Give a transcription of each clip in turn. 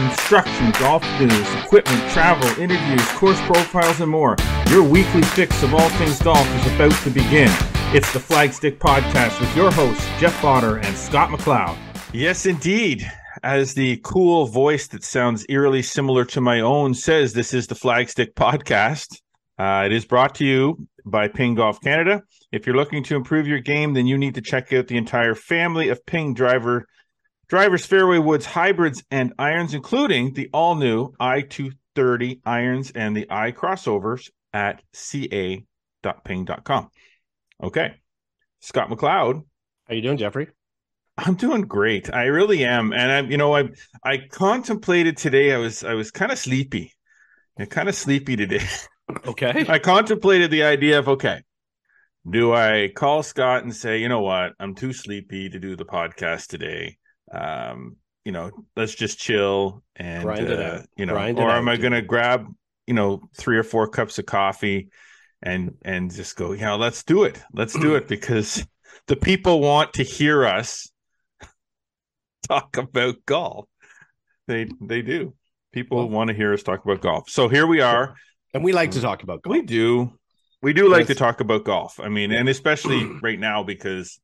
instruction, golf news, equipment, travel, interviews, course profiles, and more. Your weekly fix of all things golf is about to begin. It's the Flagstick Podcast with your hosts, Jeff Botter and Scott McLeod. Yes, indeed. As the cool voice that sounds eerily similar to my own says, this is the Flagstick Podcast. Uh, it is brought to you by Ping Golf Canada. If you're looking to improve your game, then you need to check out the entire family of Ping driver drivers fairway woods hybrids and irons, including the all new i230 irons and the i crossovers at ca.ping.com. Okay, Scott McLeod. How you doing, Jeffrey? I'm doing great. I really am, and I'm, you know, I I contemplated today. I was I was kind of sleepy, I'm kind of sleepy today. Okay. I contemplated the idea of okay, do I call Scott and say, you know what, I'm too sleepy to do the podcast today. Um, you know, let's just chill and uh, you know, Grind or am I going to grab you know three or four cups of coffee and and just go, you know, let's do it, let's do it because the people want to hear us talk about golf. They they do. People well, want to hear us talk about golf. So here we are. And we like to talk about golf. We do. We do like yes. to talk about golf. I mean, and especially right now because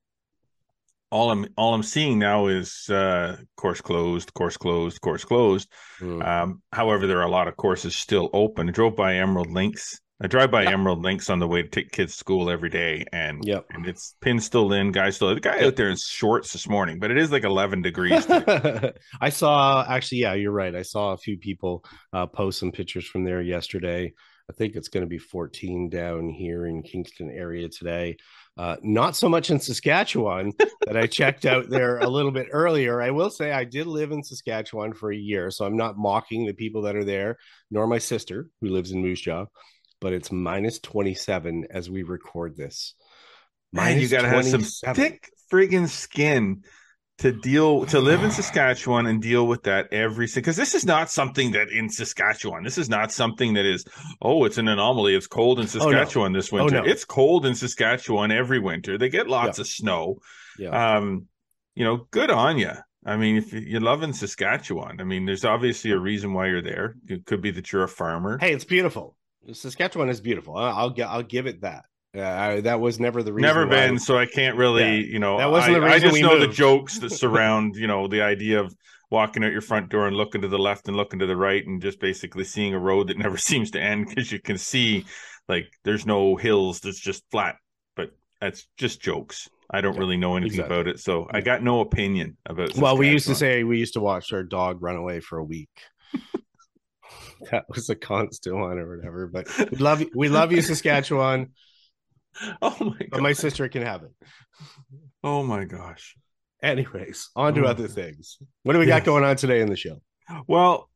all I'm all I'm seeing now is uh course closed, course closed, course closed. Mm. Um, however, there are a lot of courses still open. I drove by Emerald Links I drive by Emerald Links on the way to take kids to school every day, and yep. and it's pin still in, guy still. The guy yep. out there in shorts this morning, but it is like eleven degrees. I saw actually, yeah, you're right. I saw a few people uh, post some pictures from there yesterday. I think it's going to be 14 down here in Kingston area today. Uh, not so much in Saskatchewan that I checked out there a little bit earlier. I will say I did live in Saskatchewan for a year, so I'm not mocking the people that are there, nor my sister who lives in Moose Jaw but it's minus 27 as we record this. Man, you got to have some thick friggin' skin to deal to live in Saskatchewan and deal with that every single because this is not something that in Saskatchewan. This is not something that is oh, it's an anomaly. It's cold in Saskatchewan oh, no. this winter. Oh, no. It's cold in Saskatchewan every winter. They get lots yeah. of snow. Yeah. Um, you know, good on you. I mean, if you're loving Saskatchewan, I mean, there's obviously a reason why you're there. It could be that you're a farmer. Hey, it's beautiful. Saskatchewan is beautiful. I'll I'll give it that. Uh, I, that was never the reason. Never been, so I can't really, yeah, you know. That wasn't I, the reason. I just know moved. the jokes that surround, you know, the idea of walking out your front door and looking to the left and looking to the right and just basically seeing a road that never seems to end because you can see like there's no hills that's just flat but that's just jokes i don't yeah, really know anything exactly. about it so i got no opinion about it. well we used to say we used to watch our dog run away for a week that was a constant one or whatever. But we love you. We love you, Saskatchewan. Oh my god. But my sister can have it. Oh my gosh. Anyways, on to oh. other things. What do we yes. got going on today in the show? Well,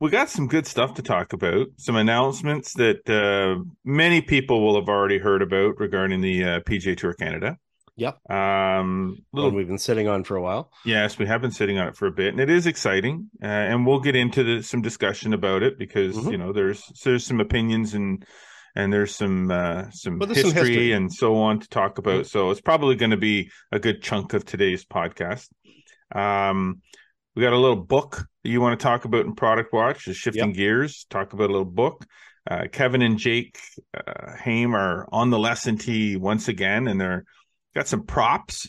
we got some good stuff to talk about. Some announcements that uh, many people will have already heard about regarding the uh, PGA Tour Canada. Yep. Um, little One we've been sitting on for a while. Yes, we have been sitting on it for a bit, and it is exciting. Uh, and we'll get into the, some discussion about it because mm-hmm. you know there's there's some opinions and and there's some uh, some, well, history, some history, and so on to talk about. Mm-hmm. So it's probably going to be a good chunk of today's podcast. Um, we got a little book that you want to talk about in Product Watch, just shifting yep. gears, talk about a little book. Uh, Kevin and Jake uh, Haime are on the lesson tee once again, and they're got some props,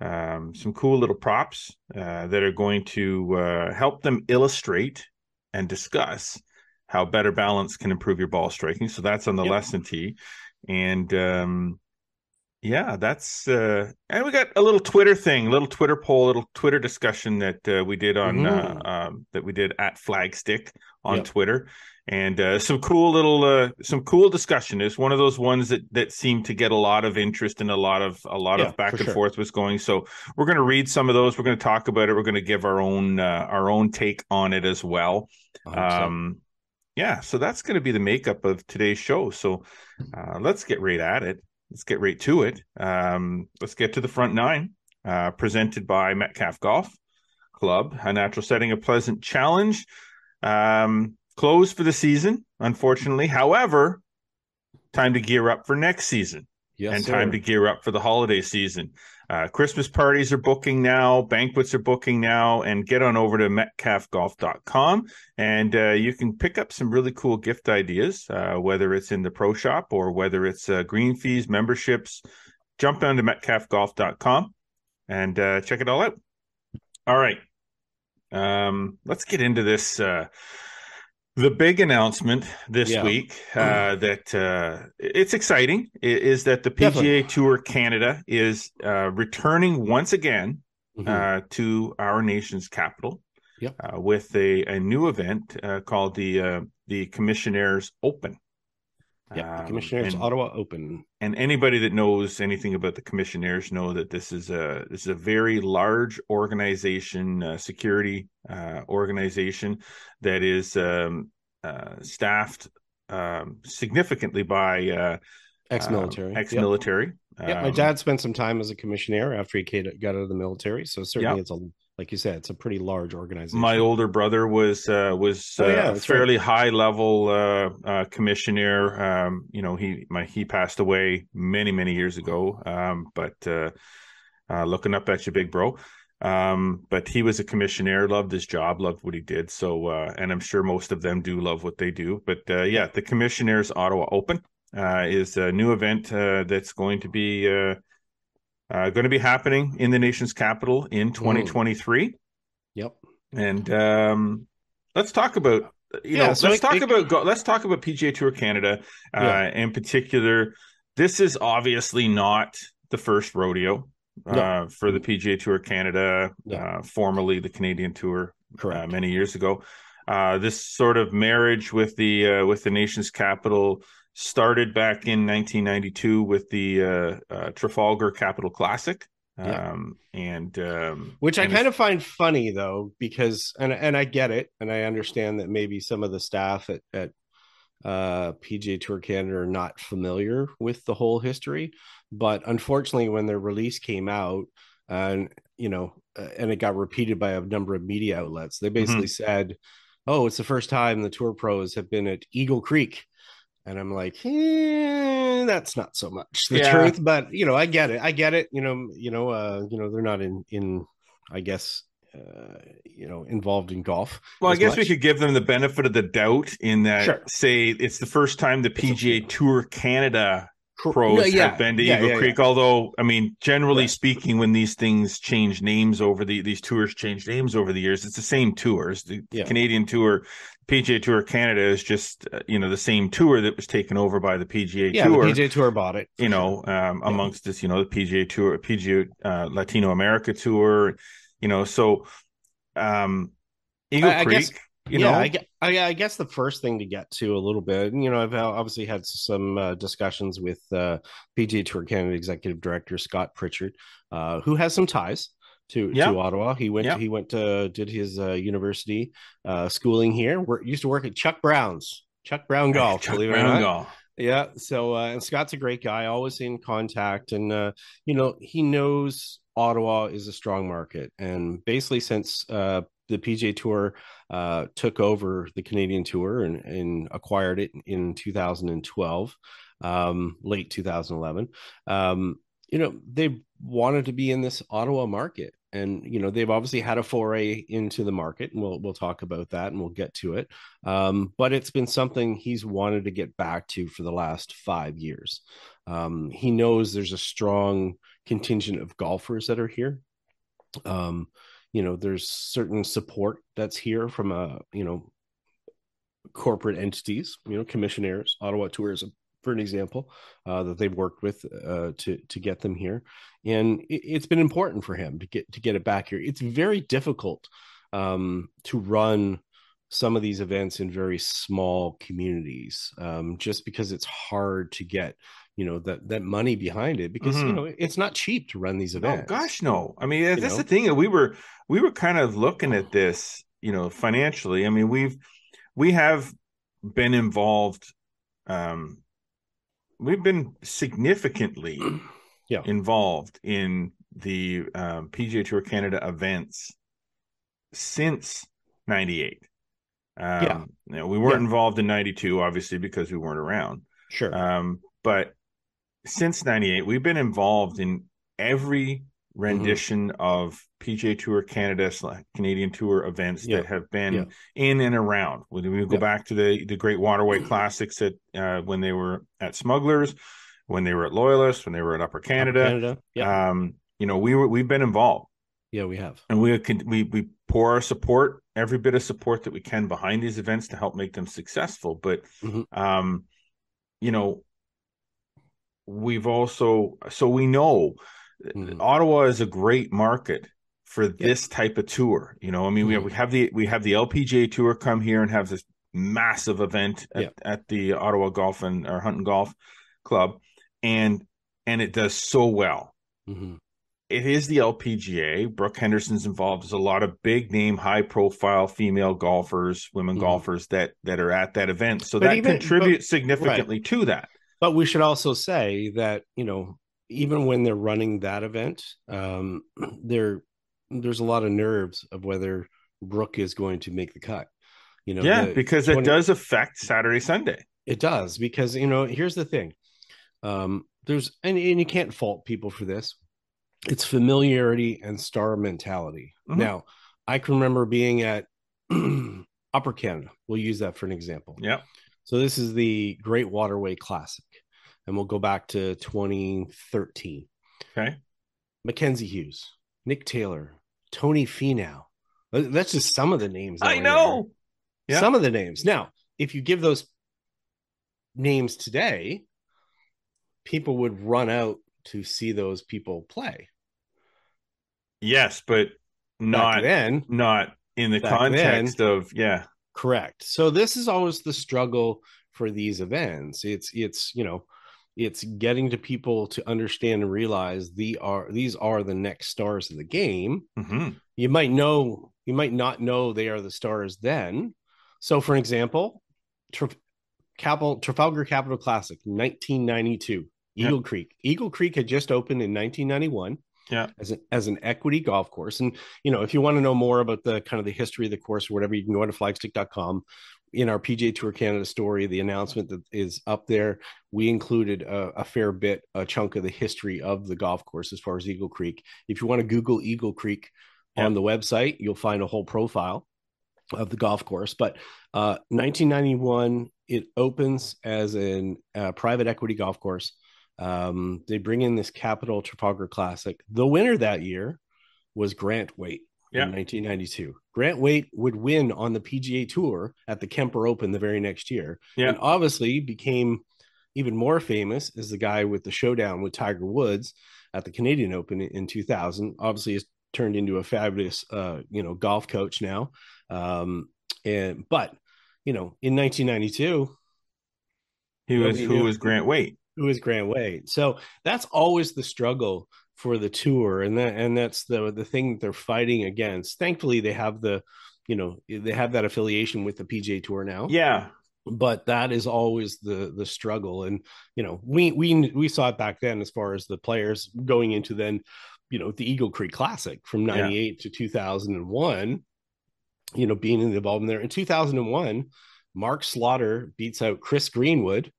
um, some cool little props uh, that are going to uh, help them illustrate and discuss how better balance can improve your ball striking. So that's on the yep. lesson tee, and um, yeah, that's uh, and we got a little Twitter thing, a little Twitter poll, a little Twitter discussion that uh, we did on mm-hmm. uh, um, that we did at Flagstick on yep. Twitter, and uh, some cool little uh, some cool discussion. It's one of those ones that that seem to get a lot of interest and a lot of a lot yeah, of back and sure. forth was going. So we're going to read some of those. We're going to talk about it. We're going to give our own uh, our own take on it as well. Um, yeah, so that's going to be the makeup of today's show. So uh, let's get right at it. Let's get right to it. Um, let's get to the front nine. Uh, presented by Metcalfe Golf Club, a natural setting, a pleasant challenge. Um, closed for the season, unfortunately. However, time to gear up for next season. Yes, and sir. time to gear up for the holiday season. Uh, Christmas parties are booking now, banquets are booking now, and get on over to metcalfegolf.com and uh, you can pick up some really cool gift ideas, uh, whether it's in the pro shop or whether it's uh, green fees, memberships. Jump down to metcalfegolf.com and uh, check it all out. All right. Um, let's get into this. The big announcement this yeah. week uh, that uh, it's exciting is that the PGA Definitely. Tour Canada is uh, returning once again mm-hmm. Uh, to our nation's capital yep. Uh, with a, a new event uh, called the the Commissionaires Open. Yeah, um, and, Ottawa Open. And anybody that knows anything about the Commissionaires know that this is a this is a very large organization, uh, security uh, organization that is um, uh, staffed um, significantly by uh, ex-military. ex-military. Yep. yeah, my um, dad spent some time as a commissioner after he got out of the military, so certainly yep. it's a like you said, it's a pretty large organization. My older brother was uh, was oh, yeah, uh, fairly right. high level uh, uh, commissioner. Um, you know, he my he passed away many many years ago. Um, but uh, uh, looking up at you, big bro. Um, but he was a commissioner, loved his job, loved what he did. So, and I'm sure most of them do love what they do. But yeah, the Commissionaires Ottawa Open is a new event that's going to be uh, going to be happening in the nation's capital in 2023. Mm. Yep. And um, let's talk about you yeah, know so let's it, talk it, about let's talk about PGA Tour Canada uh, yeah. in particular. This is obviously not the first rodeo no. uh, for the PGA Tour Canada, no. uh, formerly the Canadian Tour, uh, many years ago. Uh, this sort of marriage with the uh, with the nation's capital started back in 1992 with the uh, uh, Trafalgar Capital Classic. Yeah. Um, and um, which I kind of find funny though, because and and I get it, and I understand that maybe some of the staff at at uh, PGA Tour Canada are not familiar with the whole history, but unfortunately, when their release came out, and you know, uh, and it got repeated by a number of media outlets, they basically mm-hmm. said, "Oh, it's the first time the tour pros have been at Eagle Creek." And I'm like, eh, that's not so much the yeah. truth, but you know, I get it. I get it. You know, you know, uh, you know, they're not in in, I guess, uh, you know, involved in golf. Well, I guess much. we could give them the benefit of the doubt in that, sure. say, it's the first time the PGA Tour Canada pros no, yeah. have been to yeah, Eagle yeah, Creek. Although, I mean, generally speaking, when these things change names over the these tours change names over the years, it's the same tours. The Canadian Tour, PGA Tour Canada is just uh, you know the same tour that was taken over by the PGA yeah, Tour. The PGA Tour bought it. You know, um, amongst this, you know, the PGA Tour, PGA uh, Latino America Tour. You know, so um, Eagle I, Creek. I guess, you yeah, know, I, I, guess the first thing to get to a little bit, you know, I've obviously had some uh, discussions with uh, PGA Tour Canada Executive Director Scott Pritchard, uh, who has some ties to, yeah. to Ottawa. He went yeah. he went to did his uh, university uh, schooling here. Work, used to work at Chuck Brown's Chuck Brown Golf. Chuck believe Brown it or not. Golf. Yeah. So uh, and Scott's a great guy, always in contact, and uh, you know he knows Ottawa is a strong market, and basically since uh, the PGA Tour uh, took over the Canadian Tour and, and acquired it in 2012, um, late 2011. Um, you know, they wanted to be in this Ottawa market. And you know they've obviously had a foray into the market, and we'll we'll talk about that, and we'll get to it. Um, but it's been something he's wanted to get back to for the last five years. Um, he knows there's a strong contingent of golfers that are here. Um, you know there's certain support that's here from a uh, you know corporate entities you know commissionaires ottawa tourism for an example uh, that they've worked with uh, to to get them here and it, has been important for him to get to get it back here it's very difficult um, to run some of these events in very small communities um, just because it's hard to get you know that that money behind it because mm-hmm. you know it's not cheap to run these events. Oh gosh, no. I mean, that's know? the thing. That we were we were kind of looking at this, you know, financially. I mean, we've we have been involved. Um, we've been significantly yeah. involved in the um, PGA Tour Canada events since '98. Um, yeah, you know, we weren't yeah. involved in '92, obviously, because we weren't around. Sure. Um, but since 98 we've been involved in every rendition mm-hmm. of PGA Tour Canada Canadian Tour events yeah. that have been yeah. in and around. When we go yeah. back to the the Great Waterway Classics at uh, when they were at Smugglers, when they were at Loyalist, when they were at Upper Canada. Canada. Yeah. Um, you know, we were we've been involved. Yeah, we have, and we we we pour our support, every bit of support that we can behind these events to help make them successful. But, mm-hmm. um, you know, we've also so we know mm-hmm. Ottawa is a great market for this type of tour. You know, I mean, mm-hmm. we have, we have the we have the LPGA tour come here and have this massive event at, at the Ottawa Golf and or Hunt and Golf Club, and and it does so well. Mm-hmm. It is the LPGA. Brooke Henderson's involved. There's a lot of big name, high profile female golfers, women mm-hmm. golfers that that are at that event. So but that even, contributes but, significantly right. to that. But we should also say that you know even when they're running that event, um, there there's a lot of nerves of whether Brooke is going to make the cut. You know, yeah, because 20, it does affect Saturday Sunday. It does because you know here's the thing. Um, there's and, and you can't fault people for this. It's familiarity and star mentality. Mm-hmm. Now, I can remember being at Upper Canada. We'll use that for an example. Yeah. So this is the Great Waterway Classic and we'll go back to 2013. Okay. Mackenzie Hughes, Nick Taylor, Tony Finau. That's just some of the names. I know. Yeah. Some of the names. Now, if you give those names today, people would run out to see those people play. Yes, but not Back then, not in the context then, of yeah. Correct. So this is always the struggle for these events. It's it's you know it's getting to people to understand and realize the are these are the next stars of the game. Mm-hmm. you might know you might not know they are the stars then. So for example Capital, trafalgar capital classic 1992 eagle creek. Eagle creek had just opened in 1991 yeah. as an as an equity golf course. And you know if you want to know more about the kind of the history of the course or whatever you can go to flagstick.com in our PGA Tour Canada story, the announcement that is up there, we included a, a, fair bit, a chunk of the history of the golf course as far as Eagle Creek. If you want to Google Eagle Creek yeah. on the website, you'll find a whole profile of the golf course. But uh, 1991, it opens as a uh, private equity golf course. Um, they bring in this Capital Trafalgar Classic. The winner that year was Grant Waite yeah. in 1992. Grant Waite would win on the PGA Tour at the Kemper Open the very next year. Yeah. And obviously became even more famous as the guy with the showdown with Tiger Woods at the Canadian Open in 2000. Obviously, has turned into a fabulous, uh, you know, golf coach now. Um, and but you know, in 1992, he was who was Grant Waite. Who was Grant Waite? So that's always the struggle for the tour and that and that's the the thing that they're fighting against. Thankfully they have the you know they have that affiliation with the PGA tour now. Yeah. But that is always the the struggle. And you know we we we saw it back then as far as the players going into then you know the Eagle Creek Classic from 98 yeah. to 2001 you know being involved in there. In 2001 Mark Slaughter beats out Chris Greenwood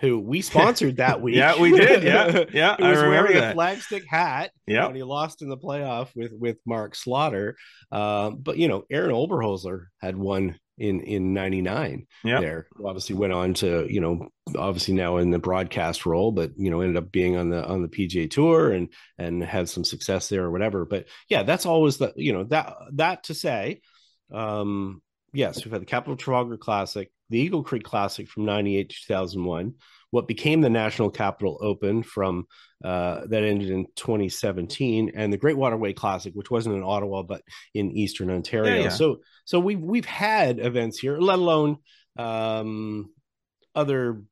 who we sponsored that week. yeah, we did. Yeah, yeah. he was wearing that. a flagstick hat. Yeah, when he lost in the playoff with with Mark Slaughter. Uh, but you know, Arron Oberholser had won in in '99. Yeah, there obviously went on to you know obviously now in the broadcast role, but you know ended up being on the on the PGA Tour and and had some success there or whatever. But yeah, that's always the you know that that to say. Um, yes, we've had the Capital Trafalgar Classic, the Eagle Creek Classic from 98 to 2001, what became the National Capital Open from uh, that ended in 2017, and the Great Waterway Classic, which wasn't in Ottawa but in Eastern Ontario. Yeah, yeah. So, so we've we've had events here, let alone um, other.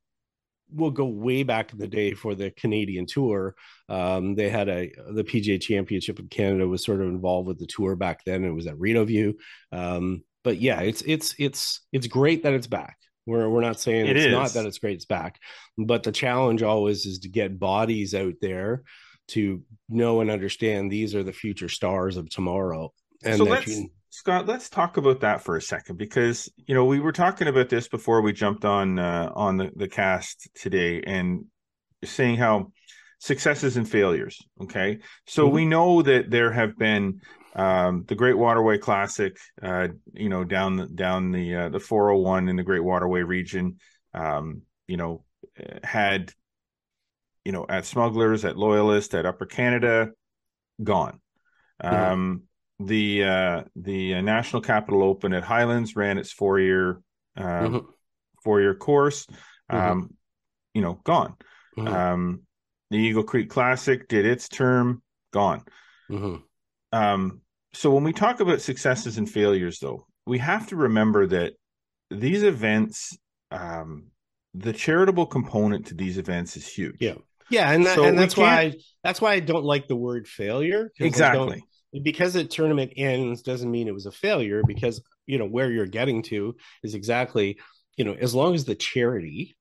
We'll go way back in the day for the Canadian Tour. Um, they had a the PGA Championship of Canada was sort of involved with the tour back then. It was at Rideau View. Um, but yeah, it's it's it's it's great that it's back. We're we're not saying it it's is. not that it's great it's back, but the challenge always is to get bodies out there to know and understand these are the future stars of tomorrow. And so let's, you... Scott, let's talk about that for a second because you know we were talking about this before we jumped on uh, on the, the cast today, and saying how successes and failures. Okay, so mm-hmm. we know that there have been um, the Great Waterway Classic, uh, you know, down the, down the uh, the 401 in the Great Waterway region, um, you know, had you know at Smugglers, at Loyalist, at Upper Canada, gone. Mm-hmm. Um, the uh, the uh, National Capital Open at Highlands ran its four year um, mm-hmm. four year course. Mm-hmm. Um, you know, gone. Mm-hmm. Um, the Eagle Creek Classic did its term, gone. So when we talk about successes and failures, though, we have to remember that these events, um, the charitable component to these events is huge. Yeah, yeah, and, that, so and that's why I, that's why I don't like the word failure. Exactly, because the tournament ends doesn't mean it was a failure. Because you know where you're getting to is exactly you know as long as the charity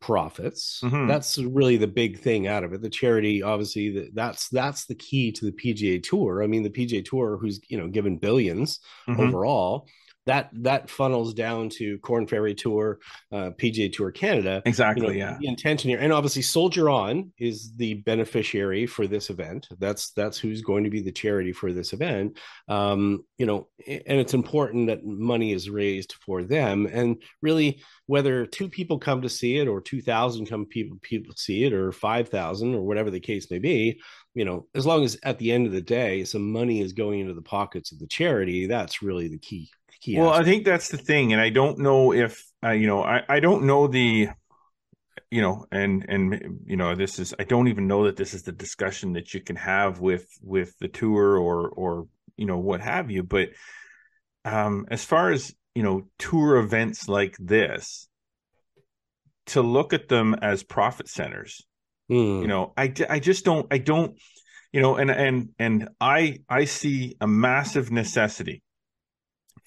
profits mm-hmm. that's really the big thing out of it the charity obviously the, that's that's the key to the pga tour i mean the pga tour who's you know given 1000000000s mm-hmm. overall that that funnels down to Korn Ferry Tour, uh, PGA Tour Canada. Exactly. You know, yeah. The intention here, and obviously Soldier On is the beneficiary for this event. That's that's who's going to be the charity for this event. Um, you know, and it's important that money is raised for them. And really, whether two people come to see it, or two thousand come people people see it, or five thousand, or whatever the case may be, you know, as long as at the end of the day some money is going into the pockets of the charity, that's really the key key well, aspect. I think that's the thing, and I don't know if uh, you know, I I don't know the you know and and you know this is i don't even know that this is the discussion that you can have with with the tour or or you know what have you but um as far as you know tour events like this to look at them as profit centers mm. you know i i just don't i don't you know and and and i i see a massive necessity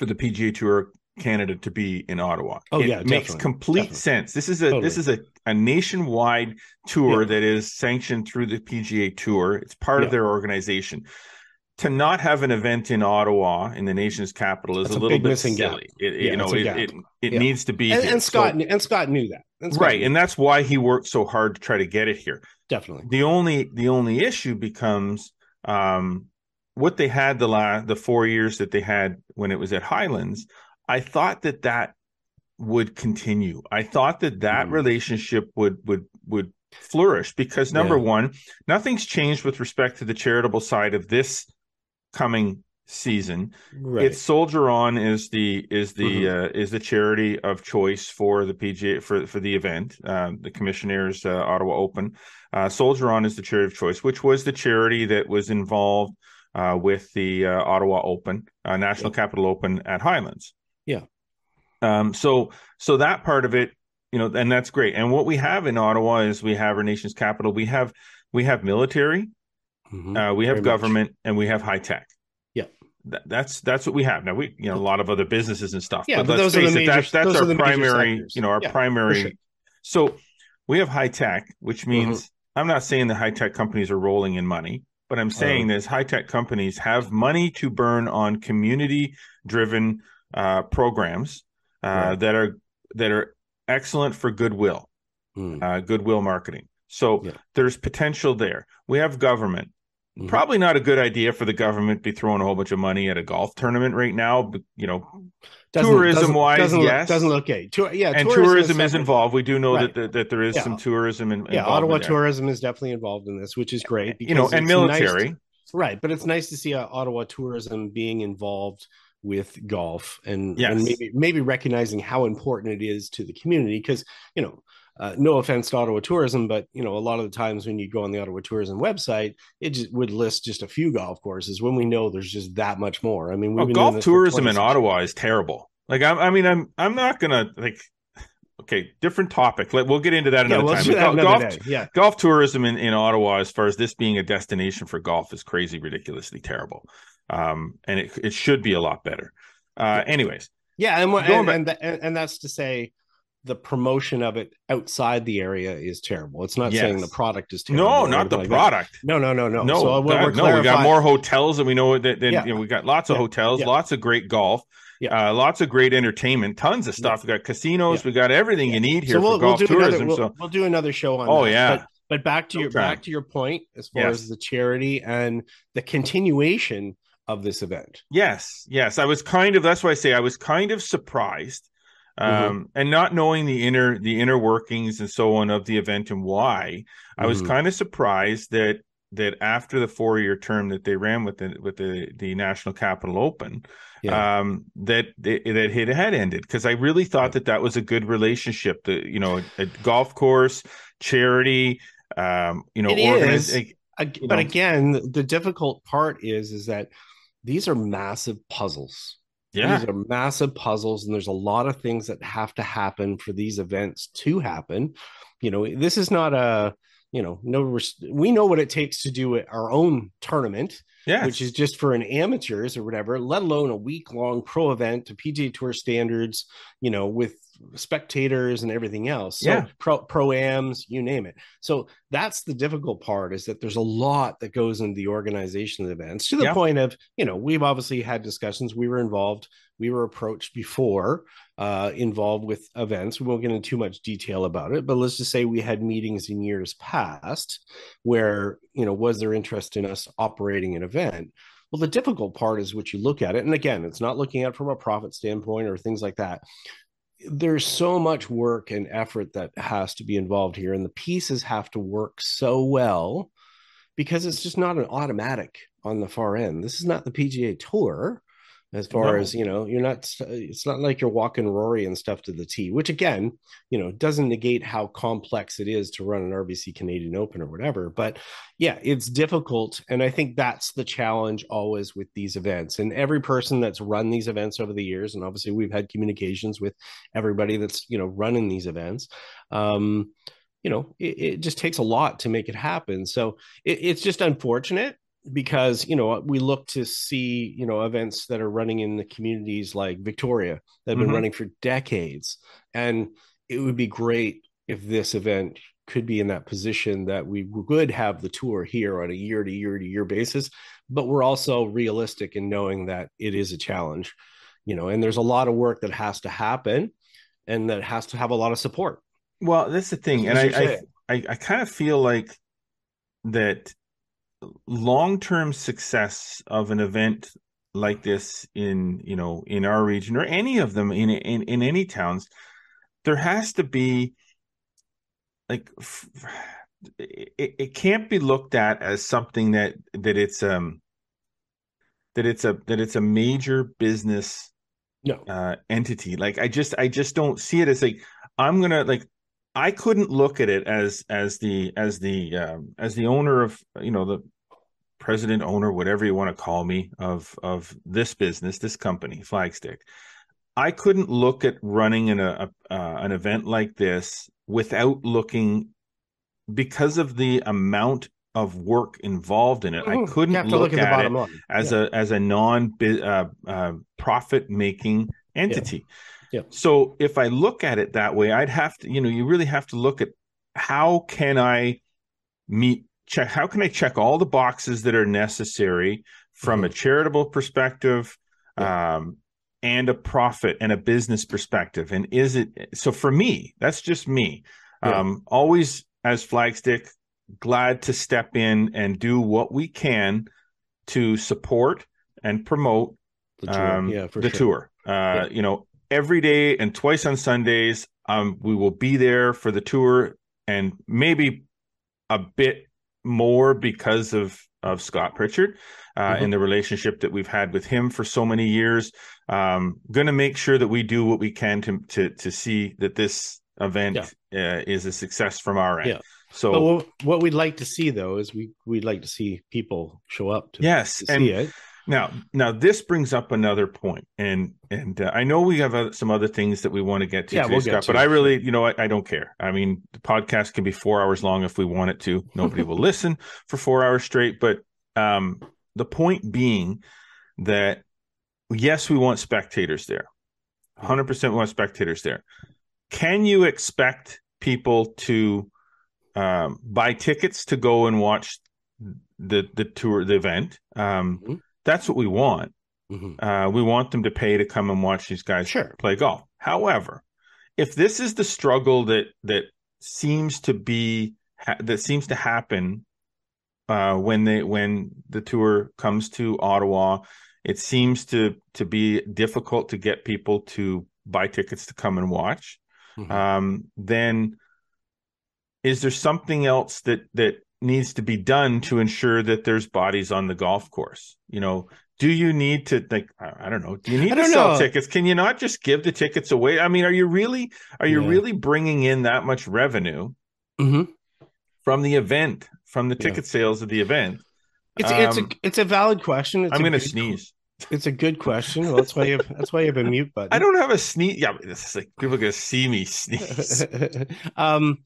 for the PGA Tour Canada to be in Ottawa. Oh it yeah, makes complete definitely. sense. This is a totally. this is a, a nationwide tour yeah. that is sanctioned through the PGA Tour. It's part yeah. of their organization. To not have an event in Ottawa in the nation's capital is That's a little bit silly. It, yeah, you know, it, it, it needs to be and, and Scott so, and Scott knew that. And Scott right, knew and that's why he worked so hard to try to get it here. Definitely. The only the only issue becomes um, what they had the last the four years that they had when it was at Highlands, I thought that that would continue. I thought that that mm. relationship would would would flourish because number yeah. one, nothing's changed with respect to the charitable side of this coming season. Right. It's Soldier On is the is the mm-hmm. uh, is the charity of choice for the PGA for for the event, um, the Commissionaires uh, Ottawa Open. Uh, Soldier On is the charity of choice, which was the charity that was involved uh, with the uh, Ottawa Open, uh, National Capital Open at Highlands. Yeah. Um, so so that part of it, you know, and that's great. And what we have in Ottawa is we have our nation's capital. We have we have military, mm-hmm. uh, we have Very government, much. and we have high tech. Yeah. that's that's what we have now. We you know a lot of other businesses and stuff. Yeah, but, but those are the major, that's that's our primary. You know, our yeah, primary. Sure. So we have high tech, which means mm-hmm. I'm not saying the high tech companies are rolling in money. But I'm saying um, is high tech companies have money to burn on community driven uh, programs uh, right. that are that are excellent for goodwill, mm. uh, goodwill marketing. So yeah. there's potential there. We have government. Mm-hmm. Probably not a good idea for the government to be throwing a whole bunch of money at a golf tournament right now. But, you know, doesn't, tourism doesn't, wise, doesn't yes, look, doesn't look okay. Tour, yeah, and tourism, tourism is, is, involved. We do know right. that, that, that there is yeah. some tourism in, yeah. Ottawa tourism is definitely involved in this, which is great. You know, and military, nice to, right? But it's nice to see uh, Ottawa tourism being involved with golf and, yes. and maybe maybe recognizing how important it is to the community because you know uh, no offense to Ottawa tourism, but you know, a lot of the times when you go on the Ottawa tourism website, it just would list just a few golf courses when we know there's just that much more. I mean, oh, golf tourism in Ottawa is terrible. Like, I, I mean, I'm I'm not gonna like. Okay, different topic. Let, we'll get into that another yeah, time. That golf, yeah. golf tourism in, in Ottawa, as far as this being a destination for golf, is crazy, ridiculously terrible. Um, and it it should be a lot better. Uh, anyways, yeah, and and, and, and, and that's to say, the promotion of it outside the area is terrible. It's not yes. saying the product is terrible. No, not the like product. That. No, no, no, no. No, so God, no. We got more hotels, and we know that, that yeah. you know we got lots of yeah. hotels, yeah. lots of great golf. Uh, lots of great entertainment, tons of stuff. We got casinos, we got everything you need here so we'll, for golf we'll tourism. Another, we'll, so we'll do another show on. Oh that. yeah. But, but back to your back to your point as far yes. as the charity and the continuation of this event. Yes, yes. I was kind of that's why I say I was kind of surprised. Mm-hmm. Um, and not knowing the inner the inner workings and so on of the event and why. I was mm-hmm. kind of surprised that that after the four year term that they ran with the with the the National Capital Open, yeah. um, that that it had ended because I really thought that that was a good relationship. The you know a, a golf course, charity, um, you know, organize, a, you but know. again, the difficult part is is that these are massive puzzles. Yeah. These are massive puzzles, and there's a lot of things that have to happen for these events to happen. You know, this is not a you know, no, we know what it takes to do our own tournament, yeah. which is just for an amateurs or whatever, let alone a week long pro event to PGA Tour standards, you know, with spectators and everything else. So yeah. pro proams, you name it. So that's the difficult part is that there's a lot that goes into the organization of the events to the yeah. point of, you know, we've obviously had discussions. We were involved, we were approached before uh, involved with events. We won't get into too much detail about it, but let's just say we had meetings in years past where, you know, was there interest in us operating an event? Well, the difficult part is what you look at it. And again, it's not looking at it from a profit standpoint or things like that. There's so much work and effort that has to be involved here, and the pieces have to work so well because it's just not an automatic on the far end. This is not the PGA Tour as far no. as you know you're not it's not like you're walking rory and stuff to the tee which again you know doesn't negate how complex it is to run an rbc canadian open or whatever but yeah it's difficult and i think that's the challenge always with these events and every person that's run these events over the years and obviously we've had communications with everybody that's you know running these events um you know it, it just takes a lot to make it happen so it, it's just unfortunate because you know we look to see you know events that are running in the communities like Victoria that have been mm-hmm. running for decades, and it would be great if this event could be in that position that we would have the tour here on a year to year to year basis, but we're also realistic in knowing that it is a challenge, you know, and there's a lot of work that has to happen, and that has to have a lot of support. Well, that's the thing, and I, I I I kind of feel like that long-term success of an event like this in you know in our region or any of them in in, in any towns there has to be like it, it can't be looked at as something that that it's um that it's a that it's a major business no. uh entity like i just i just don't see it as like i'm gonna like I couldn't look at it as as the as the um, as the owner of you know the president owner whatever you want to call me of of this business this company Flagstick. I couldn't look at running an a, uh, an event like this without looking because of the amount of work involved in it. I mm-hmm. couldn't look, look, at, at it line. as yeah. a as a non uh, uh, profit making entity. Yeah. Yeah. So if I look at it that way, I'd have to, you know, you really have to look at how can I meet check how can I check all the boxes that are necessary from mm-hmm. a charitable perspective yeah. um, and a profit and a business perspective and is it so for me that's just me yeah. um, always as flagstick glad to step in and do what we can to support and promote the tour, um, yeah, the sure. tour. Uh, yeah. You know, every day and twice on Sundays. Um, we will be there for the tour and maybe a bit more because of of Scott Pritchard uh, mm-hmm. and the relationship that we've had with him for so many years. Um, going to make sure that we do what we can to to to see that this event yeah. uh, is a success from our end. Yeah. So what, what, we'd like to see though is we we'd like to see people show up to, yes to and, see it. Now, now this brings up another point, and and uh, I know we have uh, some other things that we want to get to, yeah, today, we'll Scott, to but I really, you know, I, I, don't care. I mean, the podcast can be four hours long if we want it to. Nobody will listen for four hours straight. But um, the point being that yes, we want spectators there. Hundred percent, we want spectators there. Can you expect people to um, buy tickets to go and watch the the tour, the event? Um, mm-hmm that's what we want. Mm-hmm. Uh, we want them to pay to come and watch these guys sure. play golf. However, if this is the struggle that that seems to be that seems to happen uh, when they when the tour comes to Ottawa, it seems to to be difficult to get people to buy tickets to come and watch. Mm-hmm. Um, then is there something else that that needs to be done to ensure that there's bodies on the golf course? You know, do you need to like I don't know, do you need to sell know. tickets? Can you not just give the tickets away? I mean, are you really are you yeah. really bringing in that much revenue mm-hmm. from the event, from the ticket yeah. sales of the event? It's um, it's a um, it's a valid question. It's I'm going to sneeze. It's a good question. Well, that's why you have, that's why you have a mute button. I don't have a sneeze. Yeah, this is like people are gonna see me sneeze. um,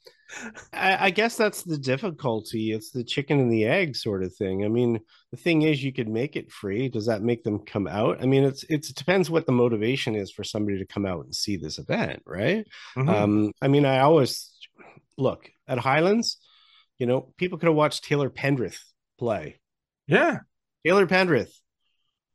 I, I, guess that's the difficulty. It's the chicken and the egg sort of thing. I mean, the thing is, you could make it free. Does that make them come out? I mean, it's, it's it depends what the motivation is for somebody to come out and see this event, right? Mm-hmm. Um, I mean, I always look at Highlands. You know, people could have watched Taylor Pendrith play. Yeah, Taylor Pendrith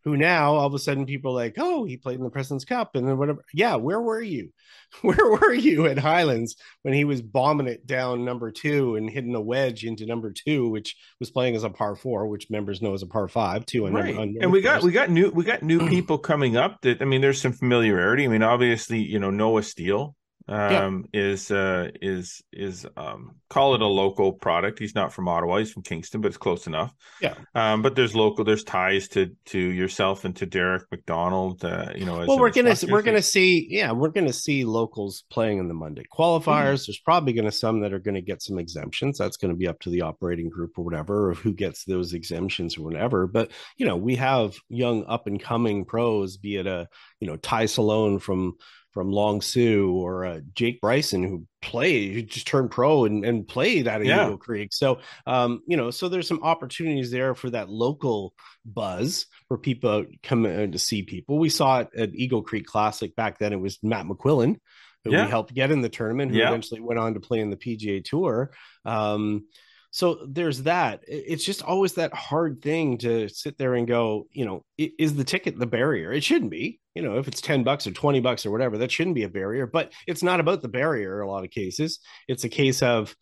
who now all of a sudden people are like, oh, he played in the President's Cup and then whatever. Yeah, where were you? Where were you at Highlands when he was bombing it down number two and hitting a wedge into number two, which was playing as a par four, which members know as a par five too. right. and we got we got new we got new people coming up that I mean, there's some familiarity. I mean, obviously, you know, Noah Steele um, yeah. is uh, is is um, call it a local product. He's not from Ottawa; he's from Kingston, but it's close enough. Yeah. Um, but there's local, there's ties to to yourself and to Derek McDonald. Uh, you know, well, we're gonna we're gonna see, yeah, we're gonna see locals playing in the Monday qualifiers. Mm-hmm. There's probably gonna some that are gonna get some exemptions. That's gonna be up to the operating group or whatever, of who gets those exemptions or whatever. But you know, we have young up and coming pros, be it a you know Ty Salone from from Long Sault or uh, Jake Bryson who played, who just turned pro and, and played out of yeah. Eagle Creek. So, um, you know, so there's some opportunities there for that local buzz for people come to see people. We saw it at Eagle Creek Classic back then. It was Matt McQuillan who yeah. we helped get in the tournament, who yeah. eventually went on to play in the PGA Tour. Um, so there's that it's just always that hard thing to sit there and go you know is the ticket the barrier? It shouldn't be you know if it's 10 bucks or 20 bucks or whatever that shouldn't be a barrier but it's not about the barrier in a lot of cases. It's a case of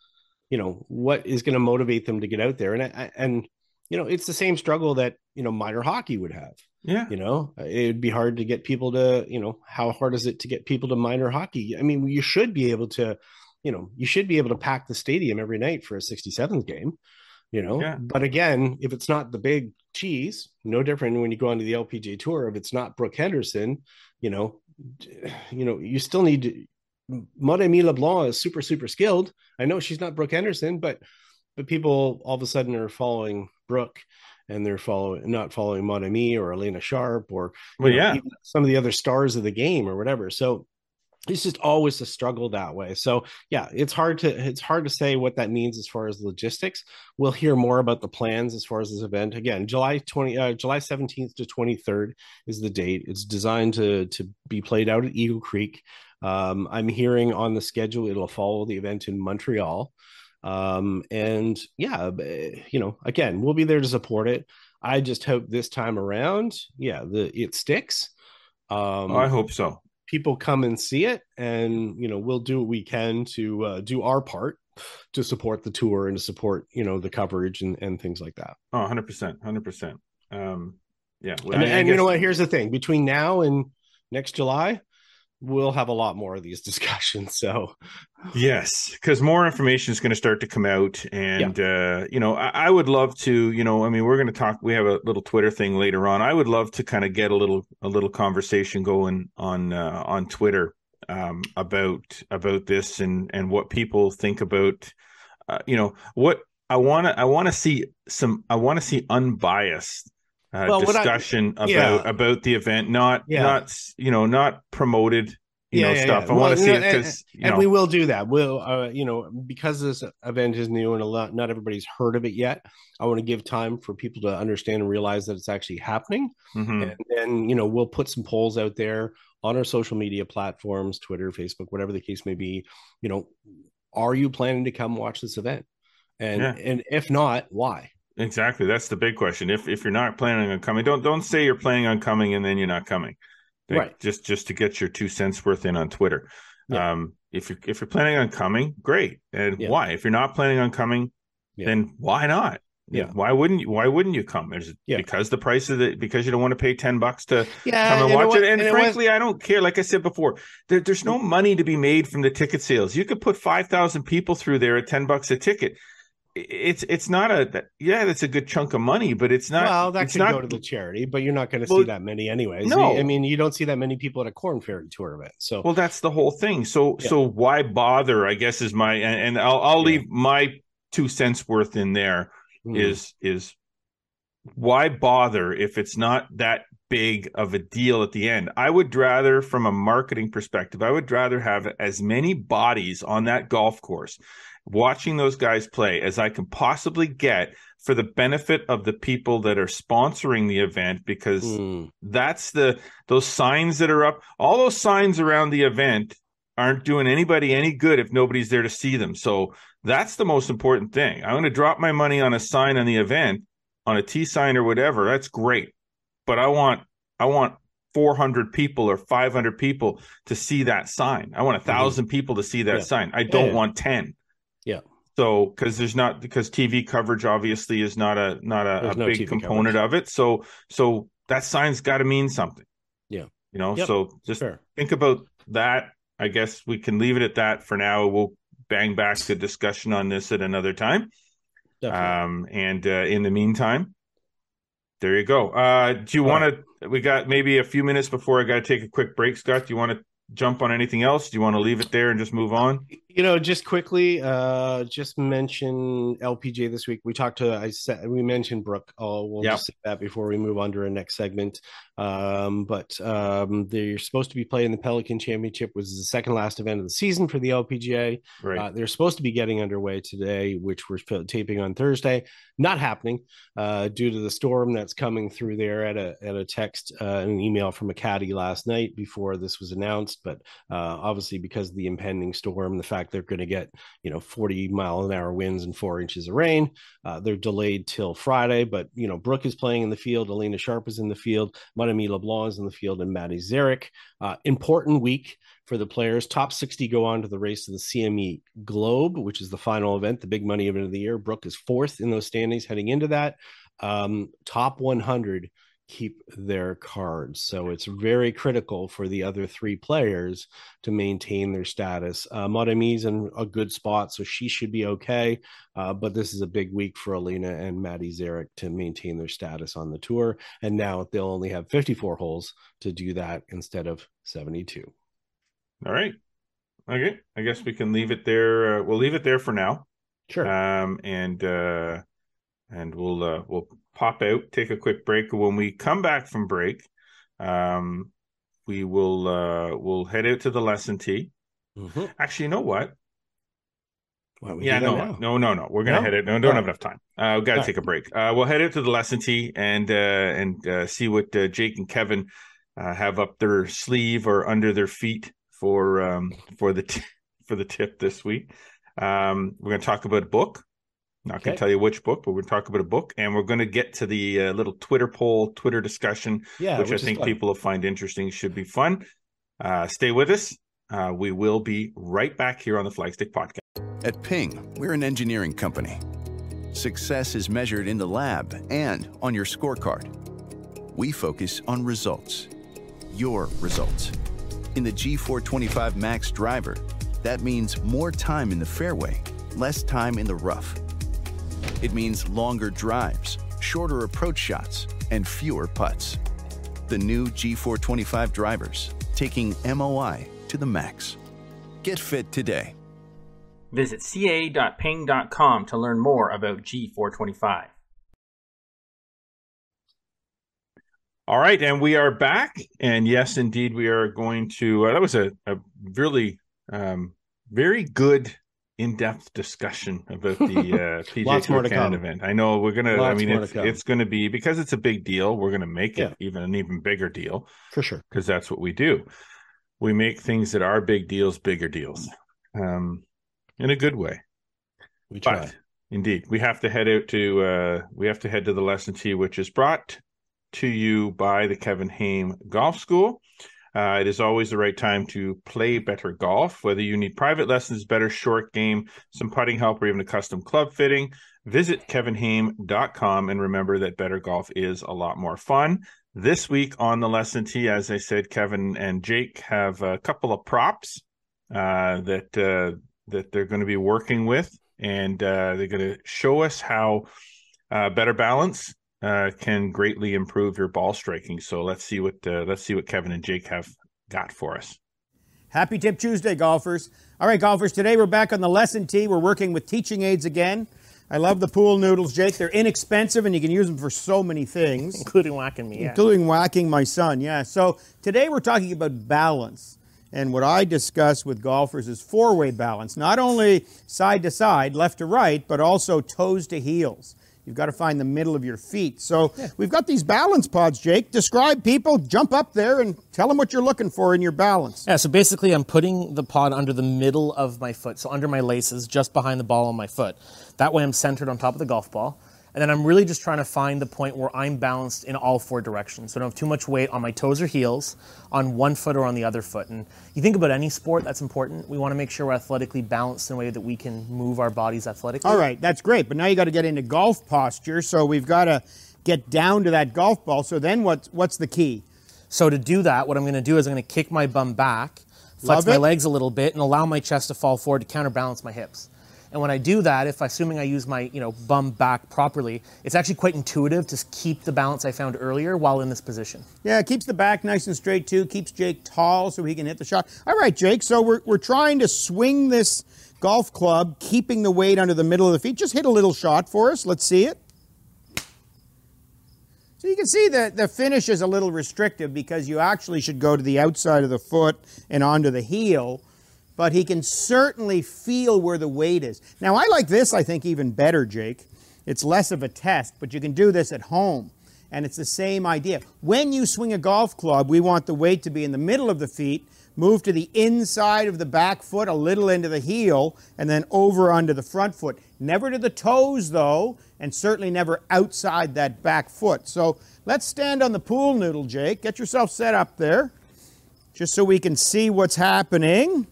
you know what is going to motivate them to get out there and and you know it's the same struggle that you know minor hockey would have yeah. you know? Uh, it'd be hard to get people to you know how hard is it to get people to minor hockey? I mean you should be able to you know, you should be able to pack the stadium every night for a 67th game, you know. Yeah. But again, if it's not the big cheese, no different when you go onto the LPGA tour. If it's not Brooke Henderson, you know, you know, you still need to. LeBlanc is super, super skilled. I know she's not Brooke Henderson, but but people all of a sudden are following Brooke and they're following not following Monami or Alena Sharp or well, know, yeah, some of the other stars of the game or whatever. So it's just always a struggle that way. So yeah it's hard to it's hard to say what that means as far as logistics. We'll hear more about the plans as far as this event. Again july 20 uh, july 17th to 23rd is the date. It's designed to to be played out at eagle creek. Um, i'm hearing on the schedule it'll follow the event in montreal. Um, and yeah you know again we'll be there to support it. I just hope this time around yeah the it sticks. Um, I hope so people come and see it and you know we'll do what we can to uh, do our part to support the tour and to support you know the coverage and, and things like that. Oh 100% 100% um yeah and, I, and guess... you know what? Here's the thing. Between now and next july we'll have a lot more of these discussions. So, yes, because more information is going to start to come out, and yeah. uh, you know, I, I, would love to, you know, I mean, we're going to talk. We have a little Twitter thing later on. I would love to kind of get a little a little conversation going on uh, on Twitter um, about about this and and what people think about, uh, you know, what I want to I want to see some I want to see unbiased uh, well, discussion I, yeah. about about the event, not yeah. not you know not promoted you yeah, know stuff. I well, want to see it because and, and we will do that. We'll uh, you know because this event is new and a lot not everybody's heard of it yet. I want to give time for people to understand and realize that it's actually happening, mm-hmm. and then you know we'll put some polls out there on our social media platforms, Twitter, Facebook, whatever the case may be. You know, are you planning to come watch this event? And and if not, why? Exactly. That's the big question. If if you're not planning on coming, don't don't say you're planning on coming and then you're not coming. Like, right. Just just to get your two cents worth in on Twitter. Yeah. Um, if you're if you're planning on coming, great. And yeah. why? If you're not planning on coming, yeah. then why not? Yeah. Why wouldn't you? Why wouldn't you come? There's yeah. because the price of the because you don't want to pay ten bucks to yeah, come and, and watch it. And, and frankly, was, I don't care. Like I said before, there, there's no money to be made from the ticket sales. You could put five thousand people through there at ten bucks a ticket it's it's not a yeah that's a good chunk of money but it's not well that could not, go to the charity but you're not going to well, see that many anyways no i mean you don't see that many people at a Korn Ferry tour event so well that's the whole thing so yeah. so why bother i guess is my and, and i'll i'll yeah. leave my two cents worth in there mm. is is why bother if it's not that big of a deal at the end i would rather from a marketing perspective i would rather have as many bodies on that golf course watching those guys play as I can possibly get for the benefit of the people that are sponsoring the event because mm. that's the those signs that are up all those signs around the event aren't doing anybody any good if nobody's there to see them. So that's the most important thing. I'm going to drop my money on a sign on the event on a t sign or whatever. That's great. But i want i want 400 people or 500 people to see that sign. I want a 1000 mm-hmm. people to see that yeah. sign. I don't yeah, want 10 yeah. So because there's not because TV coverage obviously is not a not a, a no big TV component coverage. of it. So so that sign's got to mean something. Yeah. You know. Yep. So just Fair. think about that. I guess we can leave it at that for now. We'll bang back the discussion on this at another time. Definitely. Um, and uh, in the meantime, there you go. Uh, do you want to? We got maybe a few minutes before I got to take a quick break, Scott. Do you want to jump on anything else? Do you want to leave it there and just move on? You know, just quickly, uh, just mention LPGA this week. We talked to I said we mentioned Brooke. Oh, we'll yep. just say that before we move on to our next segment. Um, but um, they're supposed to be playing the Pelican Championship, which is the second last event of the season for the LPGA. Right. Uh, they're supposed to be getting underway today, which we're taping on Thursday. Not happening uh, due to the storm that's coming through there. At a at a text, uh, an email from a caddy last night before this was announced, but uh, obviously because of the impending storm, the fact they're going to get you know 40 mile an hour winds and four inches of rain, uh, they're delayed till Friday. But you know, Brooke is playing in the field. Alena Sharp is in the field. Maude-Aimée LeBlanc is in the field, and Maddie Szeryk. Uh, important week for the players. Top 60 go on to the race of the CME Globe, which is the final event, the big money event of the year. Brooke is fourth in those standings heading into that. Um, top 100 keep their cards. So it's very critical for the other three players to maintain their status. Uh, Maude-Aimée's in a good spot, so she should be okay. Uh, but this is a big week for Alena and Maddie Szeryk to maintain their status on the tour. And now they'll only have 54 holes to do that instead of 72. All right. Okay. I guess we can leave it there. Uh, we'll leave it there for now. Sure. Um, and uh, and we'll uh, we'll pop out, take a quick break. When we come back from break, um, we will uh, we'll head out to the lesson tee. Mm-hmm. Actually, you know what? yeah, no, no, no, no. We're gonna no? head it. No, don't have enough time. Uh, we got to take right. a break. Uh, we'll head out to the lesson tee and uh, and uh, see what uh, Jake and Kevin uh, have up their sleeve or under their feet for um, for the t- for the tip this week. Um, we're gonna talk about a book. Not okay. going to tell you which book, but we're talk about a book, and we're going to get to the uh, little Twitter poll, Twitter discussion, yeah, which, which I think fun. people will find interesting. Should be fun. Uh, stay with us. Uh, we will be right back here on the Flagstick Podcast. At Ping, we're an engineering company. Success is measured in the lab and on your scorecard. We focus on results, your results. In the G425 Max driver, that means more time in the fairway, less time in the rough it means longer drives, shorter approach shots, and fewer putts. The new G425 drivers, taking MOI to the max. Get fit today. Visit ca.ping.com to learn more about G425. All right, and we are back. And yes, indeed, we are going to. Uh, that was a, a really um, very good in-depth discussion about the uh, PGA Tour Canada event. I know we're gonna. Lots I mean, it's it's gonna be because it's a big deal. We're gonna make it yeah. even an even bigger deal for sure. Because that's what we do. We make things that are big deals bigger deals, um, in a good way. We try. But Indeed, we have to head out to uh, we have to head to the lesson tee, which is brought to you by the Kevin Haime Golf School. Uh, it is always the right time to play better golf. Whether you need private lessons, better short game, some putting help, or even a custom club fitting, visit kevinhaime.com and remember that better golf is a lot more fun. This week on the lesson tee, as I said, Kevin and Jake have a couple of props uh, that uh, that they're going to be working with, and uh, they're going to show us how uh, better balance uh, can greatly improve your ball striking. So let's see what uh, let's see what Kevin and Jake have got for us. Happy Tip Tuesday, golfers! All right, golfers. Today we're back on the lesson tee. We're working with teaching aids again. I love the pool noodles, Jake. They're inexpensive and you can use them for so many things, including whacking me. Yeah. Including whacking my son. Yeah. So today we're talking about balance. And what I discuss with golfers is four way balance, not only side to side, left to right, but also toes to heels. You've got to find the middle of your feet. So yeah. we've got these balance pods, Jake. Describe people, jump up there and tell them what you're looking for in your balance. Yeah, so basically I'm putting the pod under the middle of my foot, so under my laces, just behind the ball on my foot. That way I'm centered on top of the golf ball. And then I'm really just trying to find the point where I'm balanced in all four directions. So I don't have too much weight on my toes or heels, on one foot or on the other foot. And you think about any sport, that's important. We want to make sure we're athletically balanced in a way that we can move our bodies athletically. All right, that's great. But now you got to get into golf posture. So we've got to get down to that golf ball. So then what's, what's the key? So to do that, what I'm going to do is I'm going to kick my bum back, flex my legs a little bit, and allow my chest to fall forward to counterbalance my hips. And when I do that, if assuming I use my you know bum back properly, it's actually quite intuitive to keep the balance I found earlier while in this position. Yeah, it keeps the back nice and straight too. Keeps Jake tall so he can hit the shot. All right, Jake. So we're we're trying to swing this golf club, keeping the weight under the middle of the feet. Just hit a little shot for us. Let's see it. So you can see that the finish is a little restrictive because you actually should go to the outside of the foot and onto the heel but he can certainly feel where the weight is. Now, I like this, I think, even better, Jake. It's less of a test, but you can do this at home. And it's the same idea. When you swing a golf club, we want the weight to be in the middle of the feet, move to the inside of the back foot, a little into the heel, and then over onto the front foot. Never to the toes, though, and certainly never outside that back foot. So let's stand on the pool noodle, Jake. Get yourself set up there, just so we can see what's happening.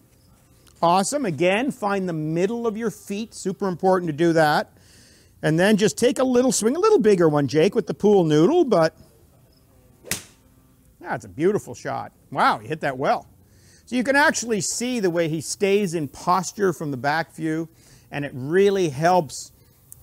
Awesome. Again, find the middle of your feet. Super important to do that. And then just take a little swing, a little bigger one, Jake, with the pool noodle, but that's a beautiful shot. Wow, he hit that well. So you can actually see the way he stays in posture from the back view, and it really helps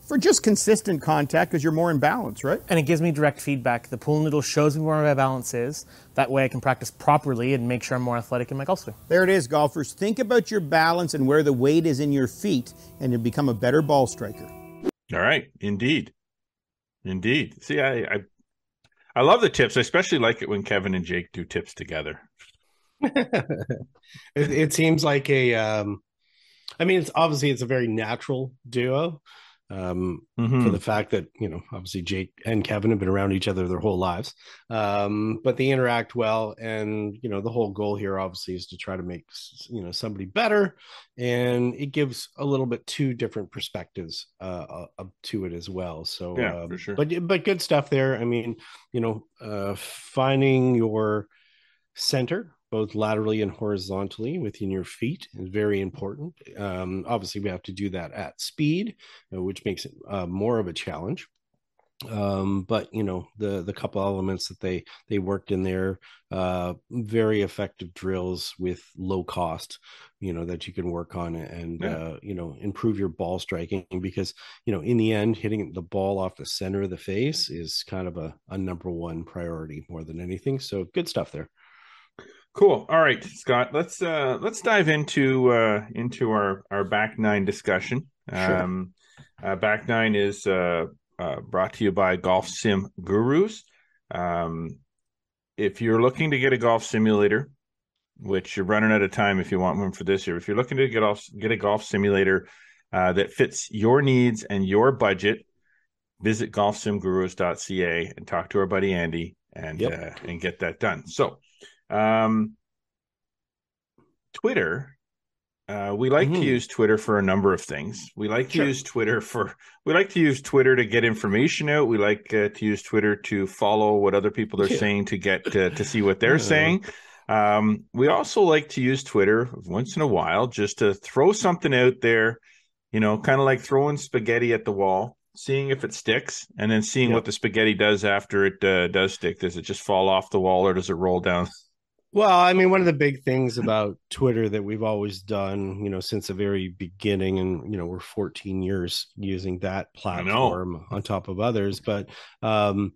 for just consistent contact because you're more in balance, right? And it gives me direct feedback. The pool noodle shows me where my balance is. That way I can practice properly and make sure I'm more athletic in my golf swing. There it is, golfers. Think about your balance and where the weight is in your feet, and you'll become a better ball striker. All right, indeed. Indeed. See, I, I I love the tips. I especially like it when Kevin and Jake do tips together. it, it, seems like a um I mean, it's obviously it's a very natural duo um, mm-hmm. for the fact that you know obviously Jake and Kevin have been around each other their whole lives, um, but they interact well, and you know the whole goal here obviously is to try to make you know somebody better, and it gives a little bit two different perspectives uh, uh, to it as well. So yeah, um, for sure. But but good stuff there. I mean, you know, uh, finding your center both laterally and horizontally within your feet is very important. Um, obviously, we have to do that at speed, uh, which makes it uh, more of a challenge. Um, but you know the the couple elements that they they worked in there, uh, very effective drills with low cost, you know that you can work on and yeah. uh, you know improve your ball striking because you know in the end hitting the ball off the center of the face is kind of a, a number one priority more than anything. So good stuff there. Cool. All right, Scott. Let's uh let's dive into uh into our our back nine discussion. Sure. Um uh, back nine is uh, uh brought to you by Golf Sim Gurus. Um if you're looking to get a golf simulator, which you're running out of time if you want one for this year, if you're looking to get off get a golf simulator uh, that fits your needs and your budget, visit golfsimgurus.ca and talk to our buddy Andy and yep. uh, and get that done. So um, Twitter Uh, we like mm-hmm. to use Twitter for a number of things. We like to sure. use Twitter for we like to use Twitter to get information out. We like uh, to use Twitter to follow what other people are yeah. saying to get to, to see what they're uh, saying. Um, we also like to use Twitter once in a while just to throw something out there, you know, kind of like throwing spaghetti at the wall, seeing if it sticks, and then seeing yep. what the spaghetti does after it uh, does stick. Does it just fall off the wall or does it roll down well, I mean, one of the big things about Twitter that we've always done, you know, since the very beginning, and you know, we're 14 years using that platform on top of others, but um,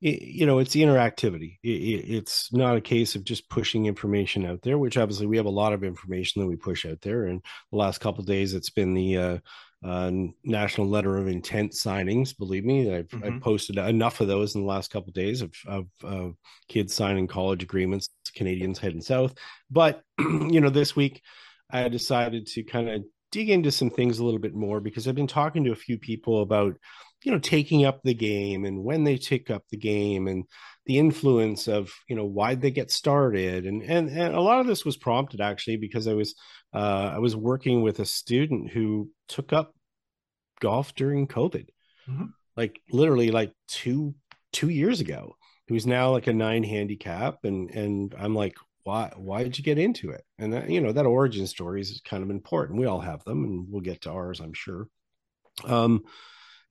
it, you know, it's the interactivity. It, it, it's not a case of just pushing information out there, which obviously we have a lot of information that we push out there. And the last couple days, it's been the uh, uh, national letter of intent signings. Believe me, I've, mm-hmm. I've posted enough of those in the last couple of days of, of uh, kids signing college agreements, Canadians heading south. But you know, this week I decided to kind of dig into some things a little bit more because I've been talking to a few people about you know taking up the game and when they take up the game and the influence of you know why they get started and and and a lot of this was prompted actually because I was uh, I was working with a student who took up golf during COVID, mm-hmm. like literally like two two years ago. Who's now like a nine handicap, and and I'm like, why why did you get into it? And that you know that origin story is kind of important. We all have them, and we'll get to ours, I'm sure. Um,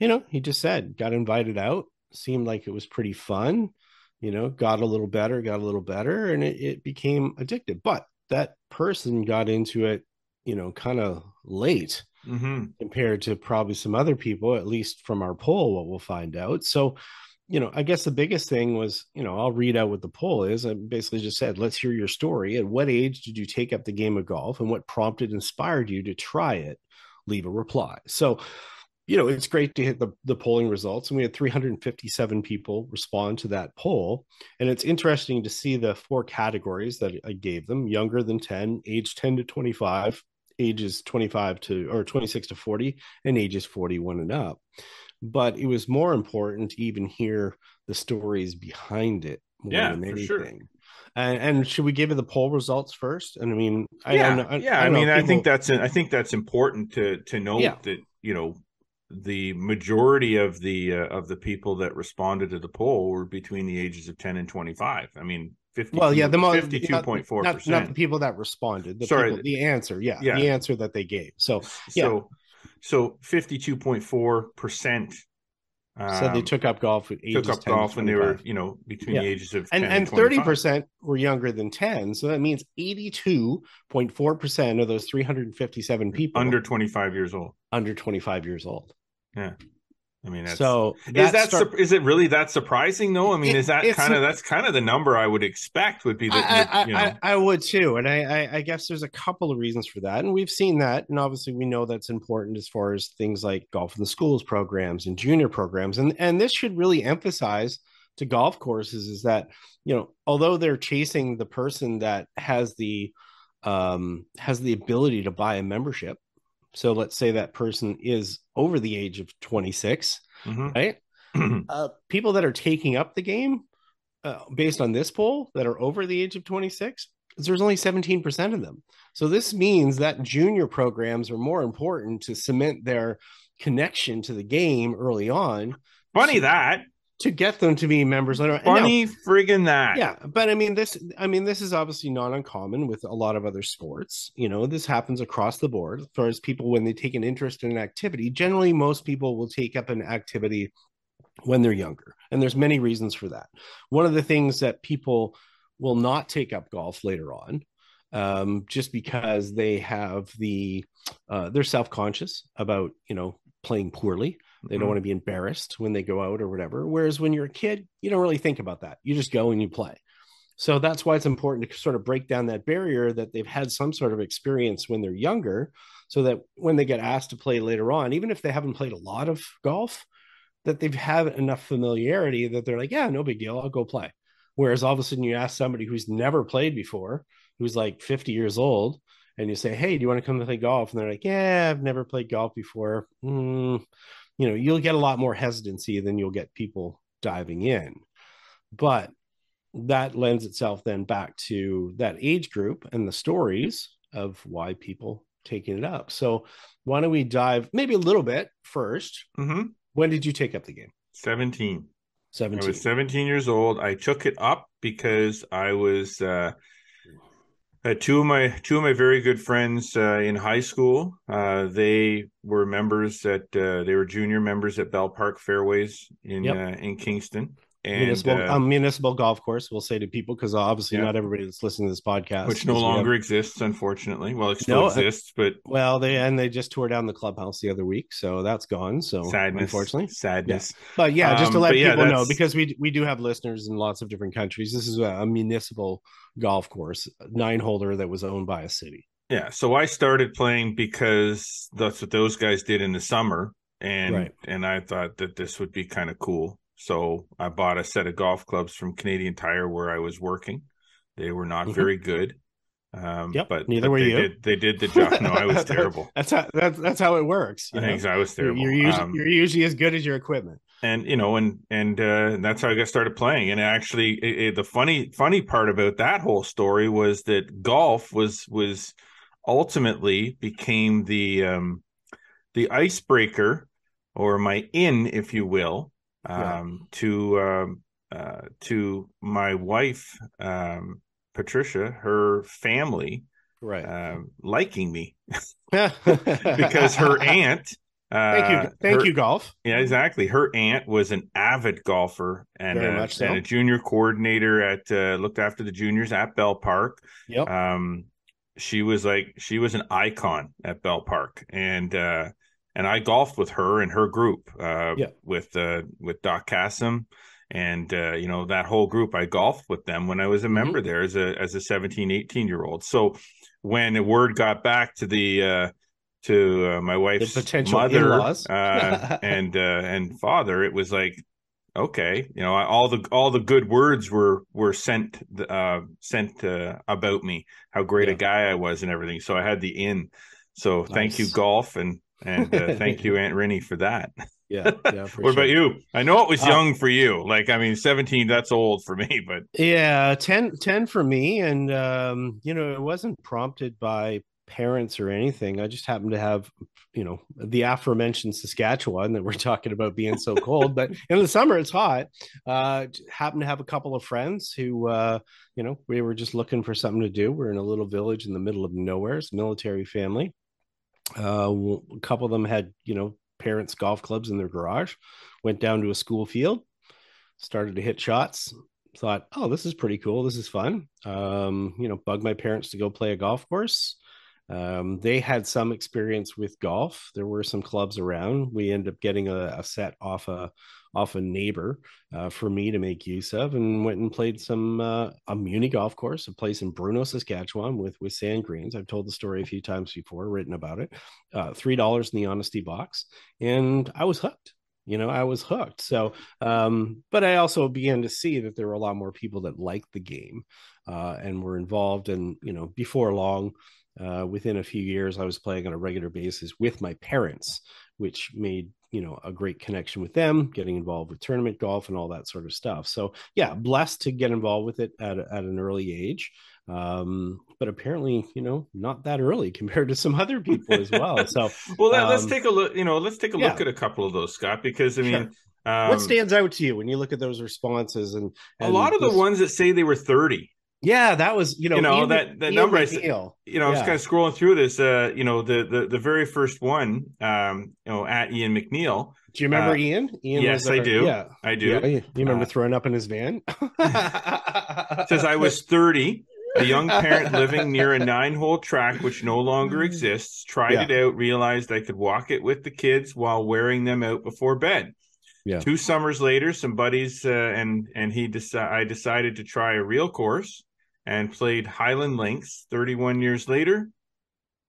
you know, he just said got invited out. Seemed like it was pretty fun. You know, got a little better, got a little better, and it, it became addictive. But that person got into it, you know, kind of late mm-hmm. compared to probably some other people, at least from our poll, what we'll find out. So, you know, I guess the biggest thing was, you know, I'll read out what the poll is. I basically just said, let's hear your story. At what age did you take up the game of golf and what prompted, inspired you to try it? Leave a reply. So, you know, it's great to hit the, the polling results. And we had 357 people respond to that poll. And it's interesting to see the four categories that I gave them younger than 10, age 10 to 25, ages 25 to or 26 to 40, and ages 41 and up. But it was more important to even hear the stories behind it more yeah, than anything. Sure. And, and, should we give you the poll results first? And I mean, I yeah, I, yeah. I, I mean, people... I think that's I think that's important to to note yeah. that you know the majority of the uh, of the people that responded to the poll were between the ages of 10 and 25 i mean 50 well yeah the 52.4 not, not, the people that responded the sorry people, the answer yeah, yeah, the answer that they gave. So yeah. so so 52.4 percent um, so they took up golf at took up golf when they were you know between yeah. the ages of and and 30 percent were younger than 10 so that means 82.4 percent of those 357 people under 25 years old. Under 25 years old yeah. I mean, so is that start, is it really that surprising though? I mean, it, is that kind of that's kind of the number I would expect would be the, I, the, you know. I, I, would too, and I, I guess there's a couple of reasons for that, and we've seen that, and obviously we know that's important as far as things like golf in the schools programs and junior programs, and and this should really emphasize to golf courses is that you know although they're chasing the person that has the um has the ability to buy a membership so let's say that person is over the age of 26, mm-hmm. right? uh, people that are taking up the game uh, based on this poll that are over the age of 26, there's only 17% of them. So this means that junior programs are more important to cement their connection to the game early on. Funny so, that to get them to be members later. Funny now, friggin' that. Yeah, but I mean this. I mean this is obviously not uncommon with a lot of other sports. You know, this happens across the board. As far as people when they take an interest in an activity, generally most people will take up an activity when they're younger, and there's many reasons for that. One of the things that people will not take up golf later on um, just because they have the uh, they're self-conscious about you know playing poorly they don't mm-hmm. want to be embarrassed when they go out or whatever. Whereas when you're a kid, you don't really think about that. You just go and you play. So that's why it's important to sort of break down that barrier that they've had some sort of experience when they're younger, so that when they get asked to play later on, even if they haven't played a lot of golf, that they've had enough familiarity that they're like, yeah, no big deal, I'll go play. Whereas all of a sudden you ask somebody who's never played before, who's like 50 years old, and you say, hey, do you want to come to play golf? And they're like, yeah, I've never played golf before. Mm, you know you'll get a lot more hesitancy than you'll get people diving in but that lends itself then back to that age group and the stories of why people taking it up. So why don't we dive maybe a little bit 1st mm-hmm. When did you take up the game? 17. 17. I was 17 years old. I took it up because I was uh, uh, two of my two of my very good friends uh, in high school. Uh, they were members at uh, they were junior members at Belle Park Fairways in yep. Uh, in Kingston. And, municipal, uh, um, municipal golf course, we'll say to people because obviously yeah. not everybody that's listening to this podcast, which no longer have... exists, unfortunately. Well, it still no, exists, but well, they and they just tore down the clubhouse the other week, so that's gone. So sadness, unfortunately, sadness. Yeah. But yeah, just to um, let people yeah, know because we we do have listeners in lots of different countries. This is a, a municipal golf course, nine holder that was owned by a city. Yeah, so I started playing because that's what those guys did in the summer, and right. and I thought that this would be kind of cool. So I bought a set of golf clubs from Canadian Tire where I was working. They were not mm-hmm. very good. Um, yep, but neither but were they you. Did, they did the job. No, I was terrible. that's how that's that's how it works. I think I was terrible. You're, you're usually, um, you're usually as good as your equipment. And you know, and and uh, that's how I got started playing. And actually, it, it, the funny funny part about that whole story was that golf was was ultimately became the um, the icebreaker or my in, if you will, um, yeah. to um, uh, to my wife um, Patricia, her family, right, uh, liking me because her aunt. Uh, thank you, thank her, you, golf. Yeah, exactly. Her aunt was an avid golfer and, a, so. and a junior coordinator at uh, looked after the juniors at Belle Park. Yep. Um, she was like she was an icon at Belle Park, and uh, and I golfed with her and her group, uh, yeah. with uh, with Doc Cassim, and uh, you know that whole group. I golfed with them when I was a mm-hmm. member there as a as a 17, 18 year old. So when the word got back to the uh, to uh, my wife's potential mother uh, and uh, and father, it was like okay, you know, all the all the good words were were sent uh, sent uh, about me, how great yeah. a guy I was, and everything. So I had the in. So nice. thank you, golf, and and uh, thank you, Aunt Rennie, for that. Yeah. yeah what about you? I know it was uh, young for you. Like, I mean, 17, that's old for me, but yeah, 10, 10 for me. And, um, you know, it wasn't prompted by parents or anything. I just happened to have, you know, the aforementioned Saskatchewan that we're talking about being so cold, but in the summer it's hot. Uh, happened to have a couple of friends who, uh, you know, we were just looking for something to do. We're in a little village in the middle of nowhere. It's military family. Uh, a couple of them had, you know, parents' golf clubs in their garage. Went down to a school field, started to hit shots. Thought, oh, this is pretty cool. This is fun. Um, you know, bug my parents to go play a golf course. Um, they had some experience with golf. There were some clubs around. We ended up getting a, a set off a off a neighbor uh, for me to make use of, and went and played some uh, a Muni golf course, a place in Bruno, Saskatchewan, with with sand greens. I've told the story a few times before, written about it. Uh, Three dollars in the honesty box, and I was hooked. You know, I was hooked. So, um, but I also began to see that there were a lot more people that liked the game uh, and were involved. And you know, before long, uh, within a few years, I was playing on a regular basis with my parents, which made you know a great connection with them getting involved with tournament golf and all that sort of stuff so yeah blessed to get involved with it at, at an early age um, but apparently you know not that early compared to some other people as well so well um, let's take a look you know let's take a yeah. look at a couple of those scott because i mean sure. um, what stands out to you when you look at those responses and, and a lot of this... the ones that say they were 30 yeah, that was you know you know that that number. I, you know. I was kind of scrolling through this. Uh, you know, the the the very first one. Um, you know, at Ian McNeil. Do you remember uh, Ian? Ian yes, I do. Yeah, I do. Yeah, you remember uh, throwing up in his van? says I was thirty. A young parent living near a nine hole track which no longer exists tried yeah. it out, realized I could walk it with the kids while wearing them out before bed. Yeah. Two summers later, some buddies uh, and and he decided I decided to try a real course and played Highland Links 31 years later.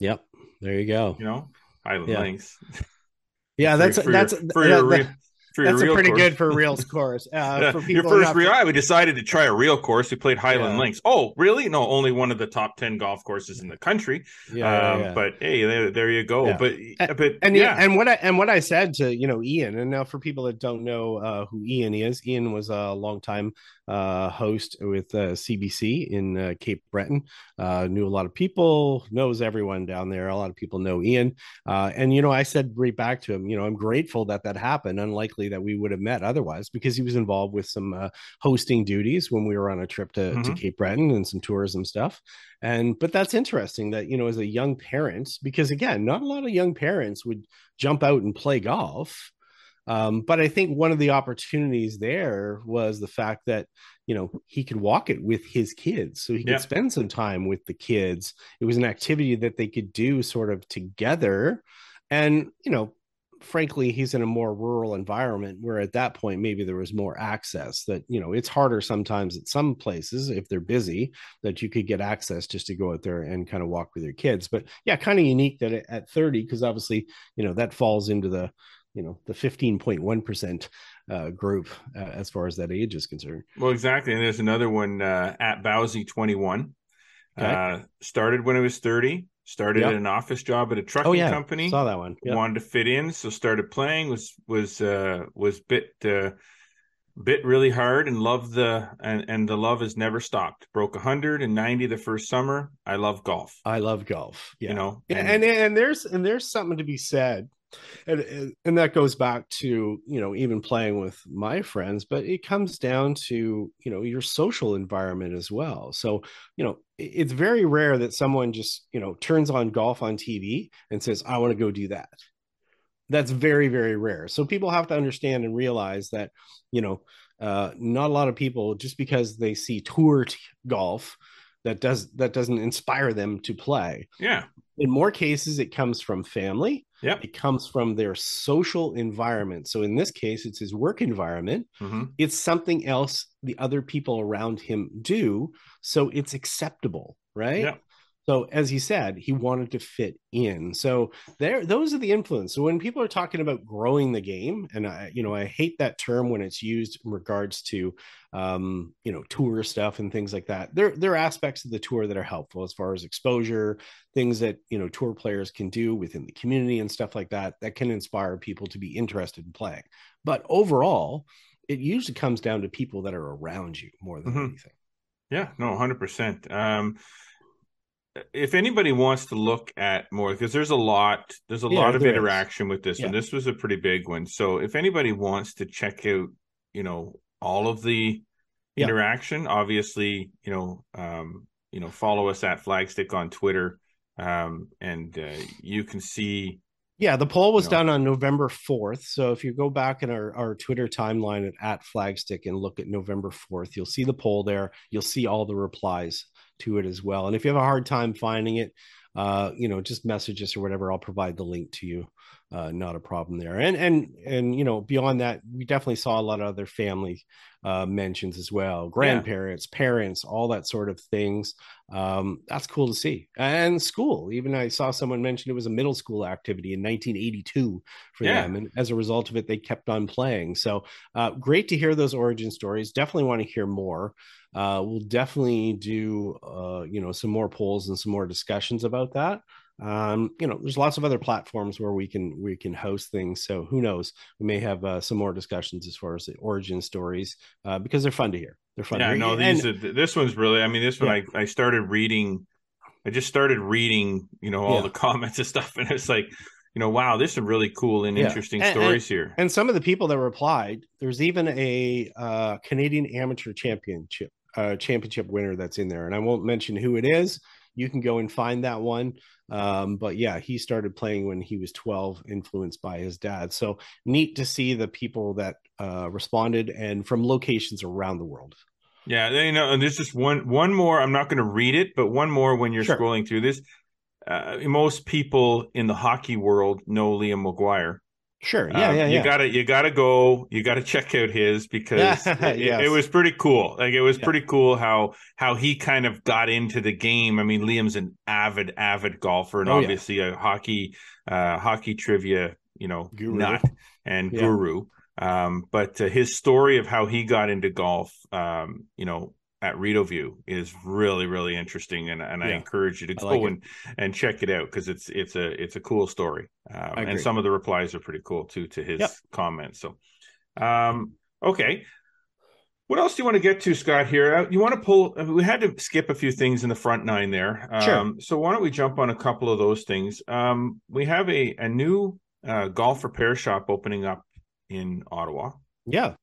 Yep. There you go. You know, Highland yeah. Links. Yeah, that's for, that's for, your, that, for your That's pretty course. good for a real course. Uh, for people your first real, for... we decided to try a real course. We played Highland yeah. Links. Oh, really? No, only one of the top ten golf courses in the country. Yeah, um, yeah. but hey, there, there you go. But and, but and yeah, and what I and what I said to you know Ian, and now for people that don't know uh, who Ian is, Ian was a long time uh, host with uh, CBC in uh, Cape Breton. Uh, knew a lot of people, knows everyone down there. A lot of people know Ian. Uh, and, you know, I said right back to him, you know, I'm grateful that that happened. Unlikely that we would have met otherwise because he was involved with some uh, hosting duties when we were on a trip to, mm-hmm. to Cape Breton and some tourism stuff. And, but that's interesting that, you know, as a young parent, because again, not a lot of young parents would jump out and play golf um, but I think one of the opportunities there was the fact that you know he could walk it with his kids, so he could yeah. spend some time with the kids. It was an activity that they could do sort of together, and you know, frankly, he's in a more rural environment where at that point maybe there was more access. That you know, it's harder sometimes at some places if they're busy that you could get access just to go out there and kind of walk with your kids. But yeah, kind of unique that at 30 because obviously you know that falls into the you know the 15.1% uh, group uh, as far as that age is concerned well exactly and there's another one uh, at bowsy 21 okay. Uh, started when i was 30 started yep. an office job at a trucking oh, yeah. company saw that one yep. wanted to fit in so started playing was was uh, was bit uh, bit really hard and loved the and, and the love has never stopped broke 190 the first summer i love golf i love golf yeah. you know and, and and there's and there's something to be said and and that goes back to you know even playing with my friends but it comes down to you know your social environment as well. So you know it's very rare that someone just you know turns on golf on tv and says i want to go do that. That's very very rare. So people have to understand and realize that you know uh, not a lot of people just because they see tour t- golf that does that doesn't inspire them to play. Yeah. In more cases it comes from family yeah it comes from their social environment. So in this case it's his work environment. Mm-hmm. it's something else the other people around him do. So it's acceptable right? Yeah so as he said, he wanted to fit in. So there, those are the influence. So when people are talking about growing the game, and I, you know, I hate that term when it's used in regards to, um, you know, tour stuff and things like that. There, there are aspects of the tour that are helpful as far as exposure, things that you know tour players can do within the community and stuff like that that can inspire people to be interested in playing. But overall, it usually comes down to people that are around you more than mm-hmm. anything. Yeah, no, hundred um, percent if anybody wants to look at more because there's a lot there's a yeah, lot of interaction is. with this yeah. one this was a pretty big one so if anybody wants to check out you know all of the yeah. interaction obviously you know um you know follow us at flagstick on twitter um and uh, you can see yeah, the poll was you know, done on November 4th. So if you go back in our, our Twitter timeline at, at Flagstick and look at November 4th, you'll see the poll there. You'll see all the replies to it as well. And if you have a hard time finding it, uh, you know, just message us or whatever. I'll provide the link to you. Uh, not a problem there. And and and you know, beyond that, we definitely saw a lot of other family uh, mentions as well, grandparents, yeah. parents, all that sort of things. Um, that's cool to see. And school, even I saw someone mention it was a middle school activity in 1982 for yeah. them, and as a result of it, they kept on playing. So uh, great to hear those origin stories. Definitely want to hear more uh, we'll definitely do uh, you know some more polls and some more discussions about that um, you know there's lots of other platforms where we can we can host things so who knows we may have uh, some more discussions as far as the origin stories uh, because they're fun to hear they're fun yeah no these and, are, this one's really i mean this one yeah. I, I started reading i just started reading you know all yeah. the comments and stuff and it's like you know, wow, there's some really cool and yeah. interesting and, stories and, here. And some of the people that replied, there's even a uh, Canadian Amateur Championship uh, championship winner that's in there, and I won't mention who it is. You can go and find that one. Um, but yeah, he started playing when he was 12, influenced by his dad. So neat to see the people that uh, responded and from locations around the world. Yeah, you know, and there's just one one more. I'm not going to read it, but one more when you're sure. scrolling through this. Uh, most people in the hockey world know Liam Maguire. Sure. Yeah, um, yeah, yeah. You gotta you gotta go. You gotta check out his because it, yes. it, was pretty cool. Like it was yeah. pretty cool how how he kind of got into the game. I mean, Liam's an avid avid golfer and oh, obviously yeah. a hockey uh hockey trivia you know guru. nut and guru. Um, but uh, his story of how he got into golf, um, you know, at Rideau View is really really interesting, and, and yeah. I encourage you to go like and and check it out because it's it's a it's a cool story, um, and some of the replies are pretty cool too to his yep. comments. So, um, okay. What else do you want to get to, Scott? Here, uh, you want to pull? Uh, we had to skip a few things in the front nine there. Sure. Um, so why don't we jump on a couple of those things? Um, we have a a new uh, golf repair shop opening up in Ottawa. Yeah.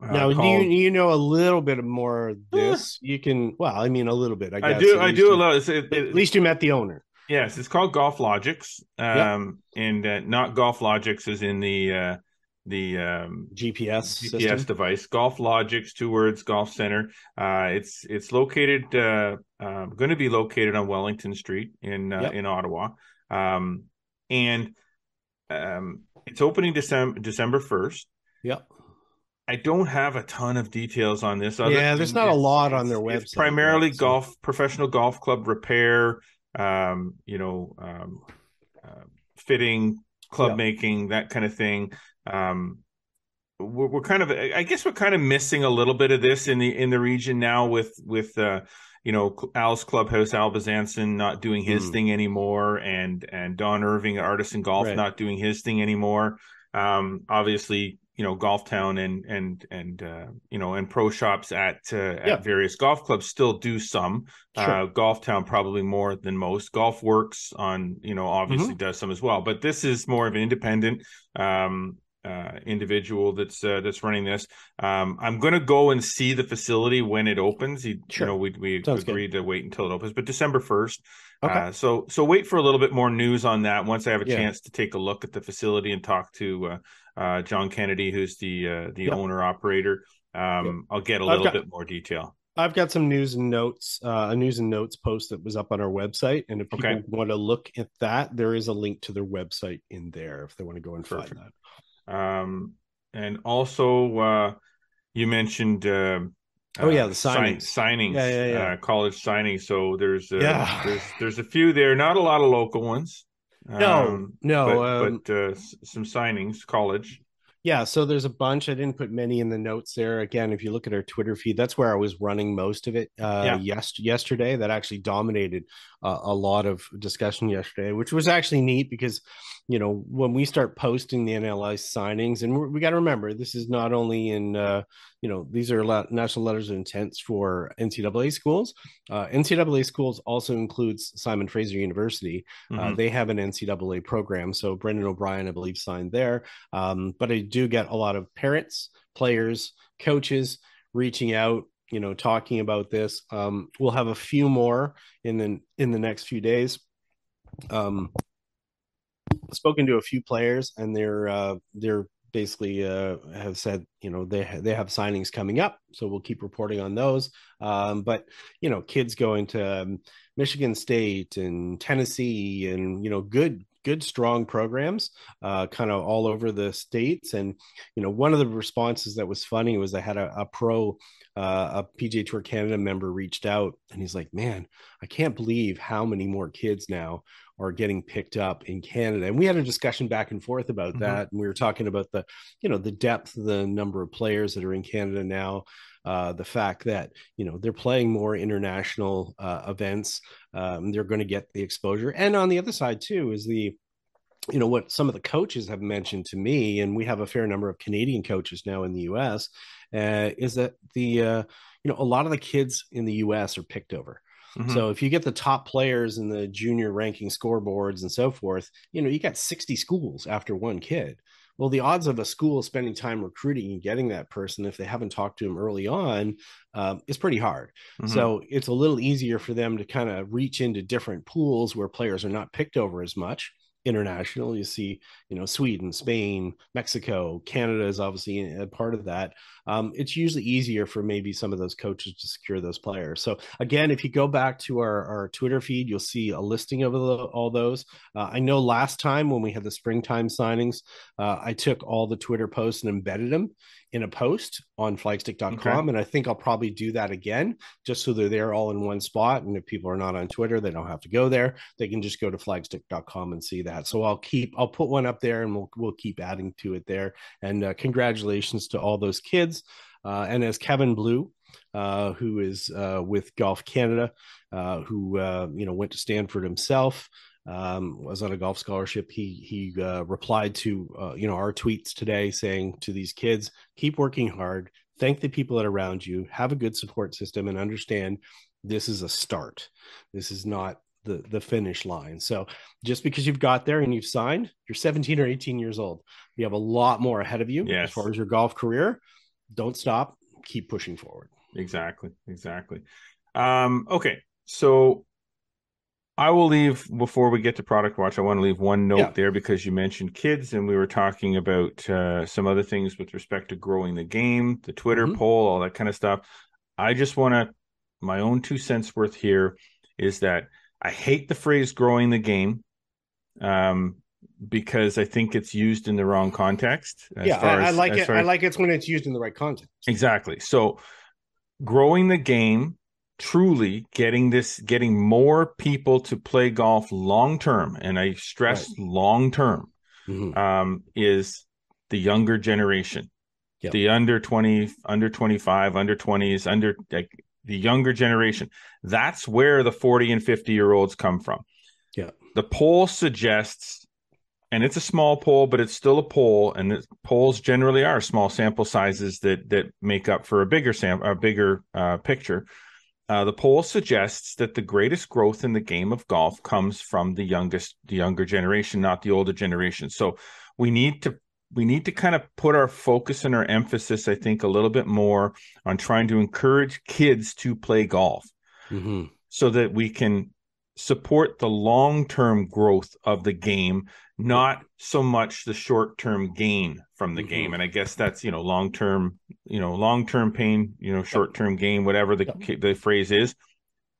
Uh, now, called... you you know a little bit more of this? you can. Well, I mean, a little bit. I, I do. I do you, a lot. It, it, at least you met the owner. Yes, it's called Golf Logics, um, yep. and uh, not Golf Logics is in the uh, the um, GPS GPS system. device. Golf Logics, two words. Golf Center. Uh, it's it's located. Uh, uh, going to be located on Wellington Street in uh, yep. in Ottawa, um, and um, it's opening December December first. Yep. I don't have a ton of details on this. yeah, there's not a lot on their website. primarily so. golf, professional golf club repair, um, you know, um, uh, fitting, club yep. making, that kind of thing. Um, we're, we're, kind of, I guess, we're kind of missing a little bit of this in the in the region now with with uh, you know Al's clubhouse, Al Bezanson not doing his mm. thing anymore, and and Don Irving, Artisan Golf, right. not doing his thing anymore. Um, obviously, you know golf town and and and uh, you know and pro shops at uh, yeah. at various golf clubs still do some sure. uh, golf town probably more than most golf works on you know obviously mm-hmm. does some as well but this is more of an independent um, uh, individual that's uh, that's running this. Um, I'm going to go and see the facility when it opens. He, sure. You know, we we Sounds agreed good. to wait until it opens, but December first. Okay. Uh, so so wait for a little bit more news on that once I have a yeah. chance to take a look at the facility and talk to uh, uh, John Kennedy, who's the uh, the owner operator. Um. I'll get a little got, bit more detail. I've got some news and notes, uh, a news and notes post that was up on our website, and if people okay. want to look at that, there is a link to their website in there if they want to go and Perfect. find that. Um, and also, uh, you mentioned. Uh, oh yeah, the signings, sign, signings, yeah, yeah, yeah. Uh, college signings. So there's uh, yeah. there's there's a few there. Not a lot of local ones. No, um, no, but, um, but uh, some signings, college. Yeah, so there's a bunch. I didn't put many in the notes there. Again, if you look at our Twitter feed, that's where I was running most of it. Uh, yeah. yes, yesterday that actually dominated uh, a lot of discussion yesterday, which was actually neat because, you know, when we start posting the NLI signings, and we got to remember this is not only in, uh, you know, these are national letters of intent for NCAA schools. Uh, NCAA schools also includes Simon Fraser University. Uh, mm-hmm. they have an NCAA program, so Brendan O'Brien, I believe, signed there. Um, but I do get a lot of parents, players, coaches reaching out you know talking about this. Um, we'll have a few more in the in the next few days. Um spoken to a few players and they're uh they're basically uh have said you know they they have signings coming up so we'll keep reporting on those. Um but you know kids going to um, michigan state and tennessee and you know good good strong programs uh, kind of all over the states and you know one of the responses that was funny was i had a, a pro uh, a pga tour canada member reached out and he's like man i can't believe how many more kids now are getting picked up in canada and we had a discussion back and forth about mm-hmm. that and we were talking about the you know the depth the number of players that are in canada now uh, the fact that you know they're playing more international uh, events, um, they're going to get the exposure. And on the other side too is the you know what some of the coaches have mentioned to me, and we have a fair number of Canadian coaches now in the U.S. Uh, is that the uh, you know a lot of the kids in the U.S. are picked over. Mm-hmm. So if you get the top players in the junior ranking scoreboards and so forth, you know you got 60 schools after one kid well the odds of a school spending time recruiting and getting that person if they haven't talked to him early on um, is pretty hard mm-hmm. so it's a little easier for them to kind of reach into different pools where players are not picked over as much international. You see, you know, Sweden, Spain, Mexico, Canada is obviously a part of that. Um, it's usually easier for maybe some of those coaches to secure those players. So again, if you go back to our, our Twitter feed, you'll see a listing of all those. Uh, I know last time when we had the springtime signings, uh, I took all the Twitter posts and embedded them in a post on flagstick.com. Okay. And I think I'll probably do that again just so they're there all in one spot. And if people are not on Twitter, they don't have to go there. They can just go to flagstick.com and see that. So I'll keep, I'll put one up there and we'll, we'll keep adding to it there. And uh, congratulations to all those kids. Uh, and as Kevin Blue, uh, who is uh, with Golf Canada, uh, who uh, you know went to Stanford himself, um, was on a golf scholarship. He he uh, replied to uh, you know our tweets today saying to these kids, keep working hard, thank the people that are around you, have a good support system, and understand this is a start. This is not the the finish line. So just because you've got there and you've signed, you're 17 or 18 years old. You have a lot more ahead of you yes. as far as your golf career. Don't stop. Keep pushing forward. Exactly. Exactly. Um, okay. So I will leave before we get to product watch. I want to leave one note yeah. there because you mentioned kids, and we were talking about uh, some other things with respect to growing the game, the Twitter mm-hmm. poll, all that kind of stuff. I just want to my own two cents worth here is that I hate the phrase "growing the game," um, because I think it's used in the wrong context. yeah, I, I, like it. I like it when it's used in the right context. Exactly. So, growing the game truly getting this getting more people to play golf long term and i stress right. long term mm-hmm. um, is the younger generation yep. the under 20 under 25 under 20s under like the younger generation that's where the 40 and 50 year olds come from yeah the poll suggests and it's a small poll but it's still a poll and the polls generally are small sample sizes that that make up for a bigger sam a bigger uh, picture uh, the poll suggests that the greatest growth in the game of golf comes from the youngest, the younger generation, not the older generation. So we need to we need to kind of put our focus and our emphasis, I think, a little bit more on trying to encourage kids to play golf, mm-hmm. so that we can support the long term growth of the game, not so much the short term gain from the mm-hmm. game. And I guess that's you know long term, you know long term pain, you know short term gain, whatever the yep. the phrase is.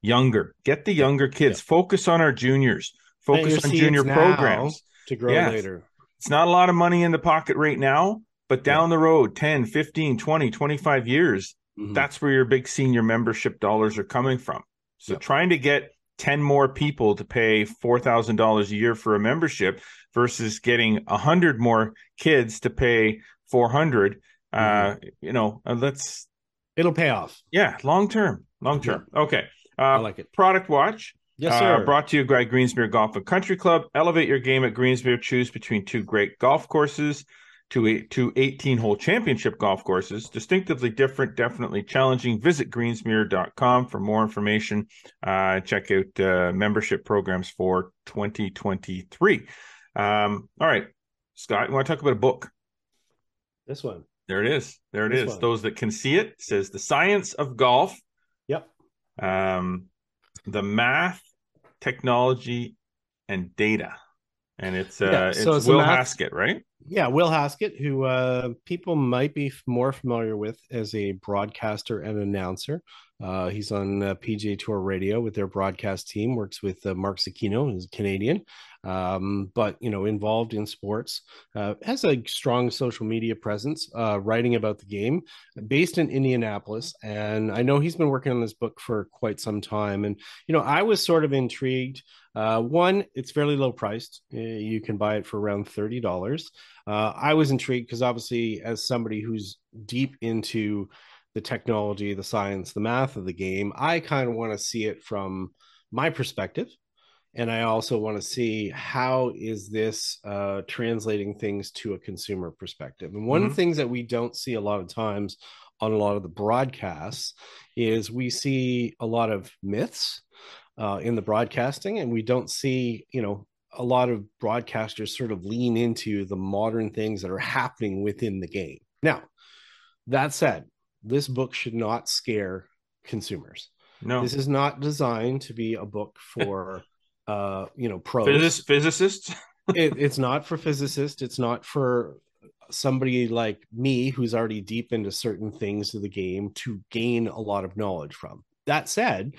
Younger, get the younger kids. Yep. Focus on our juniors. Focus on junior programs to grow yes. later. It's not a lot of money in the pocket right now, but down yeah. the road 10, 15, 20, 25 years, mm-hmm. that's where your big senior membership dollars are coming from. So yep. trying to get 10 more people to pay $4,000 a year for a membership versus getting 100 more kids to pay 400 uh, mm-hmm. uh you know let's it'll pay off yeah long term long term okay uh, i like it product watch Yes, uh, sir. Uh, brought to you by Greensmere Golf and Country Club. Elevate your game at Greensmere. Choose between two great golf courses to eight, to 18 hole championship golf courses. Distinctively different, definitely challenging. Visit greensmere.com for more information. Uh, check out uh, membership programs for 2023. Um, all right, Scott, you want to talk about a book? This one. There it is. There it this is. One. Those that can see it says The Science of Golf. Yep. Um, the math, technology, and data. And it's uh yeah, so it's, it's Will math- Haskett, right? yeah, Will Haskett, who uh, people might be more familiar with as a broadcaster and announcer. Uh, he's on uh, PGA Tour Radio with their broadcast team. Works with uh, Mark Zecchino, who's Canadian, um, but you know, involved in sports. Uh, has a strong social media presence, uh, writing about the game. Based in Indianapolis, and I know he's been working on this book for quite some time. And you know, I was sort of intrigued. One, it's fairly low priced. You can buy it for around thirty dollars. I was intrigued because obviously, as somebody who's deep into the technology, the science, the math of the game. I kind of want to see it from my perspective. And I also want to see how is this uh, translating things to a consumer perspective. And one mm-hmm. of the things that we don't see a lot of times on a lot of the broadcasts is we see a lot of myths uh, in the broadcasting, and we don't see, you know, a lot of broadcasters sort of lean into the modern things that are happening within the game. Now, that said, this book should not scare consumers. No, this is not designed to be a book for uh, you know, pros. Physic- physicists. it, it's not for physicists. It's not for somebody like me who's already deep into certain things of the game to gain a lot of knowledge from. That said,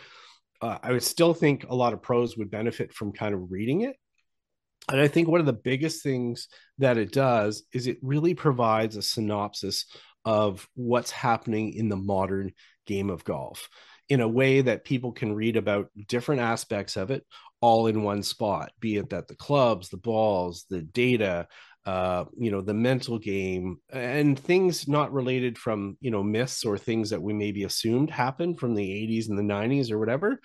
uh, I would still think a lot of pros would benefit from kind of reading it. And I think one of the biggest things that it does is it really provides a synopsis of what's happening in the modern game of golf in a way that people can read about different aspects of it all in one spot be it that the clubs the balls the data uh, you know the mental game and things not related from you know myths or things that we maybe assumed happened from the 80s and the 90s or whatever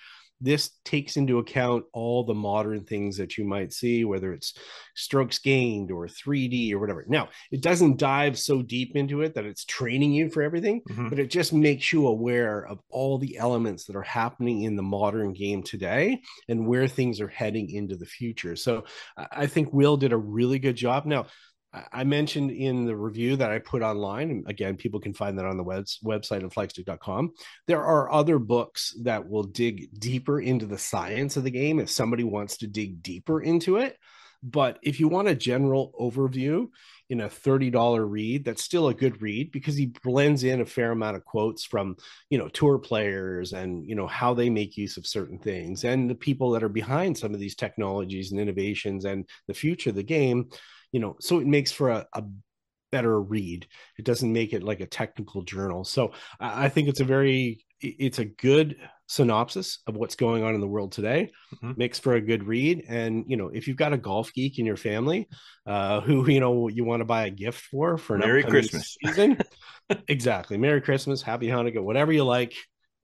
this takes into account all the modern things that you might see, whether it's strokes gained or 3D or whatever. Now, it doesn't dive so deep into it that it's training you for everything, mm-hmm. but it just makes you aware of all the elements that are happening in the modern game today and where things are heading into the future. So I think Will did a really good job. Now, I mentioned in the review that I put online, and again, people can find that on the web, website of flagstick.com. There are other books that will dig deeper into the science of the game if somebody wants to dig deeper into it. But if you want a general overview in a $30 read, that's still a good read because he blends in a fair amount of quotes from, you know, tour players and, you know, how they make use of certain things and the people that are behind some of these technologies and innovations and the future of the game you know so it makes for a, a better read. It doesn't make it like a technical journal. So i think it's a very it's a good synopsis of what's going on in the world today. Mm-hmm. makes for a good read. And you know if you've got a golf geek in your family uh who you know you want to buy a gift for for merry christmas. season exactly. Merry christmas happy hanukkah whatever you like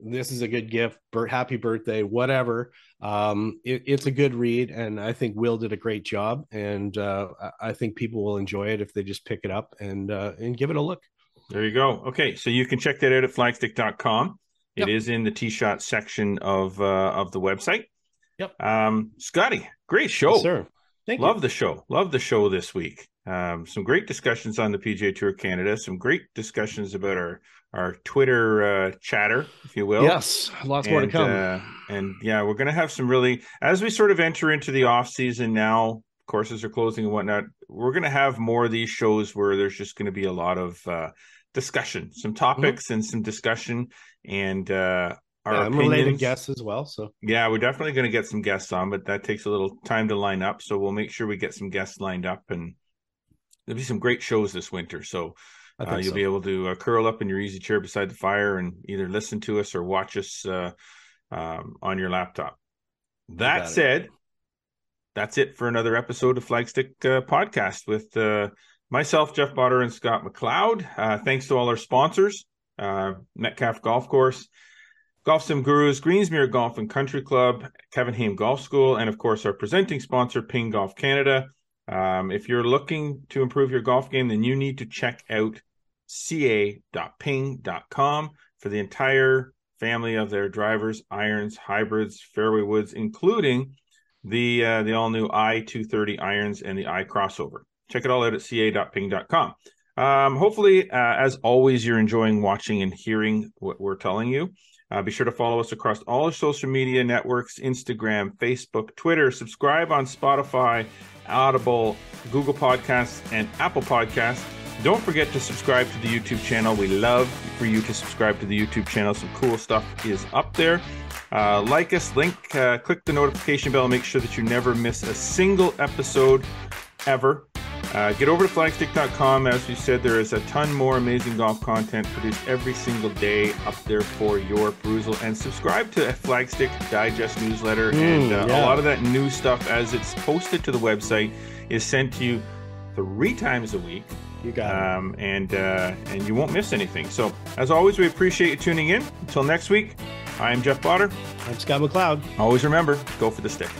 this is a good gift happy birthday whatever. Um, it, it's a good read and i think will did a great job and uh, i think people will enjoy it if they just pick it up and uh, and give it a look. There you go. Okay so you can check that out at flagstick.com It yep. is in the t-shot section of uh, of the website. Yep. Um, scotty great show. Yes, sir. Thank love you. the show. Love the show this week. Um, some great discussions on the PGA Tour Canada. Some great discussions about our our Twitter uh, chatter, if you will. Yes, lots and, more to come. Uh, and yeah, we're going to have some really as we sort of enter into the off season now. Courses are closing and whatnot. We're going to have more of these shows where there's just going to be a lot of uh, discussion, some topics, mm-hmm. and some discussion, and uh, our yeah, related guests as well. So yeah, we're definitely going to get some guests on, but that takes a little time to line up. So we'll make sure we get some guests lined up and there'll be some great shows this winter. So uh, you'll so. be able to uh, curl up in your easy chair beside the fire and either listen to us or watch us uh, um, on your laptop. That said, it. that's it for another episode of Flagstick uh, Podcast with uh, myself, Jeff Botter, and Scott McLeod. Uh, thanks to all our sponsors Metcalfe Golf Course. Golf Sim Gurus, Greensmere Golf and Country Club, Kevin Haime Golf School, and of course our presenting sponsor, Ping Golf Canada. Um, if you're looking to improve your golf game, then you need to check out ca.ping.com for the entire family of their drivers, irons, hybrids, fairway woods, including the uh, the all new i230 irons and the i crossover. Check it all out at ca.ping.com. Um, hopefully, uh, as always, you're enjoying watching and hearing what we're telling you. Uh, be sure to follow us across all our social media networks Instagram, Facebook, Twitter. Subscribe on Spotify, Audible, Google Podcasts, and Apple Podcasts. Don't forget to subscribe to the YouTube channel. We love for you to subscribe to the YouTube channel. Some cool stuff is up there. Uh, like us, link, uh, click the notification bell, make sure that you never miss a single episode ever. Uh, get over to flagstick.com. As we said, there is a ton more amazing golf content produced every single day up there for your perusal. And subscribe to Flagstick Digest newsletter. Mm, and uh, yeah. a lot of that new stuff, as it's posted to the website, is sent to you three times a week. You got um, it. And, uh, and you won't miss anything. So, as always, we appreciate you tuning in. Until next week, I'm Jeff Botter. I'm Scott McLeod. Always remember go for the stick.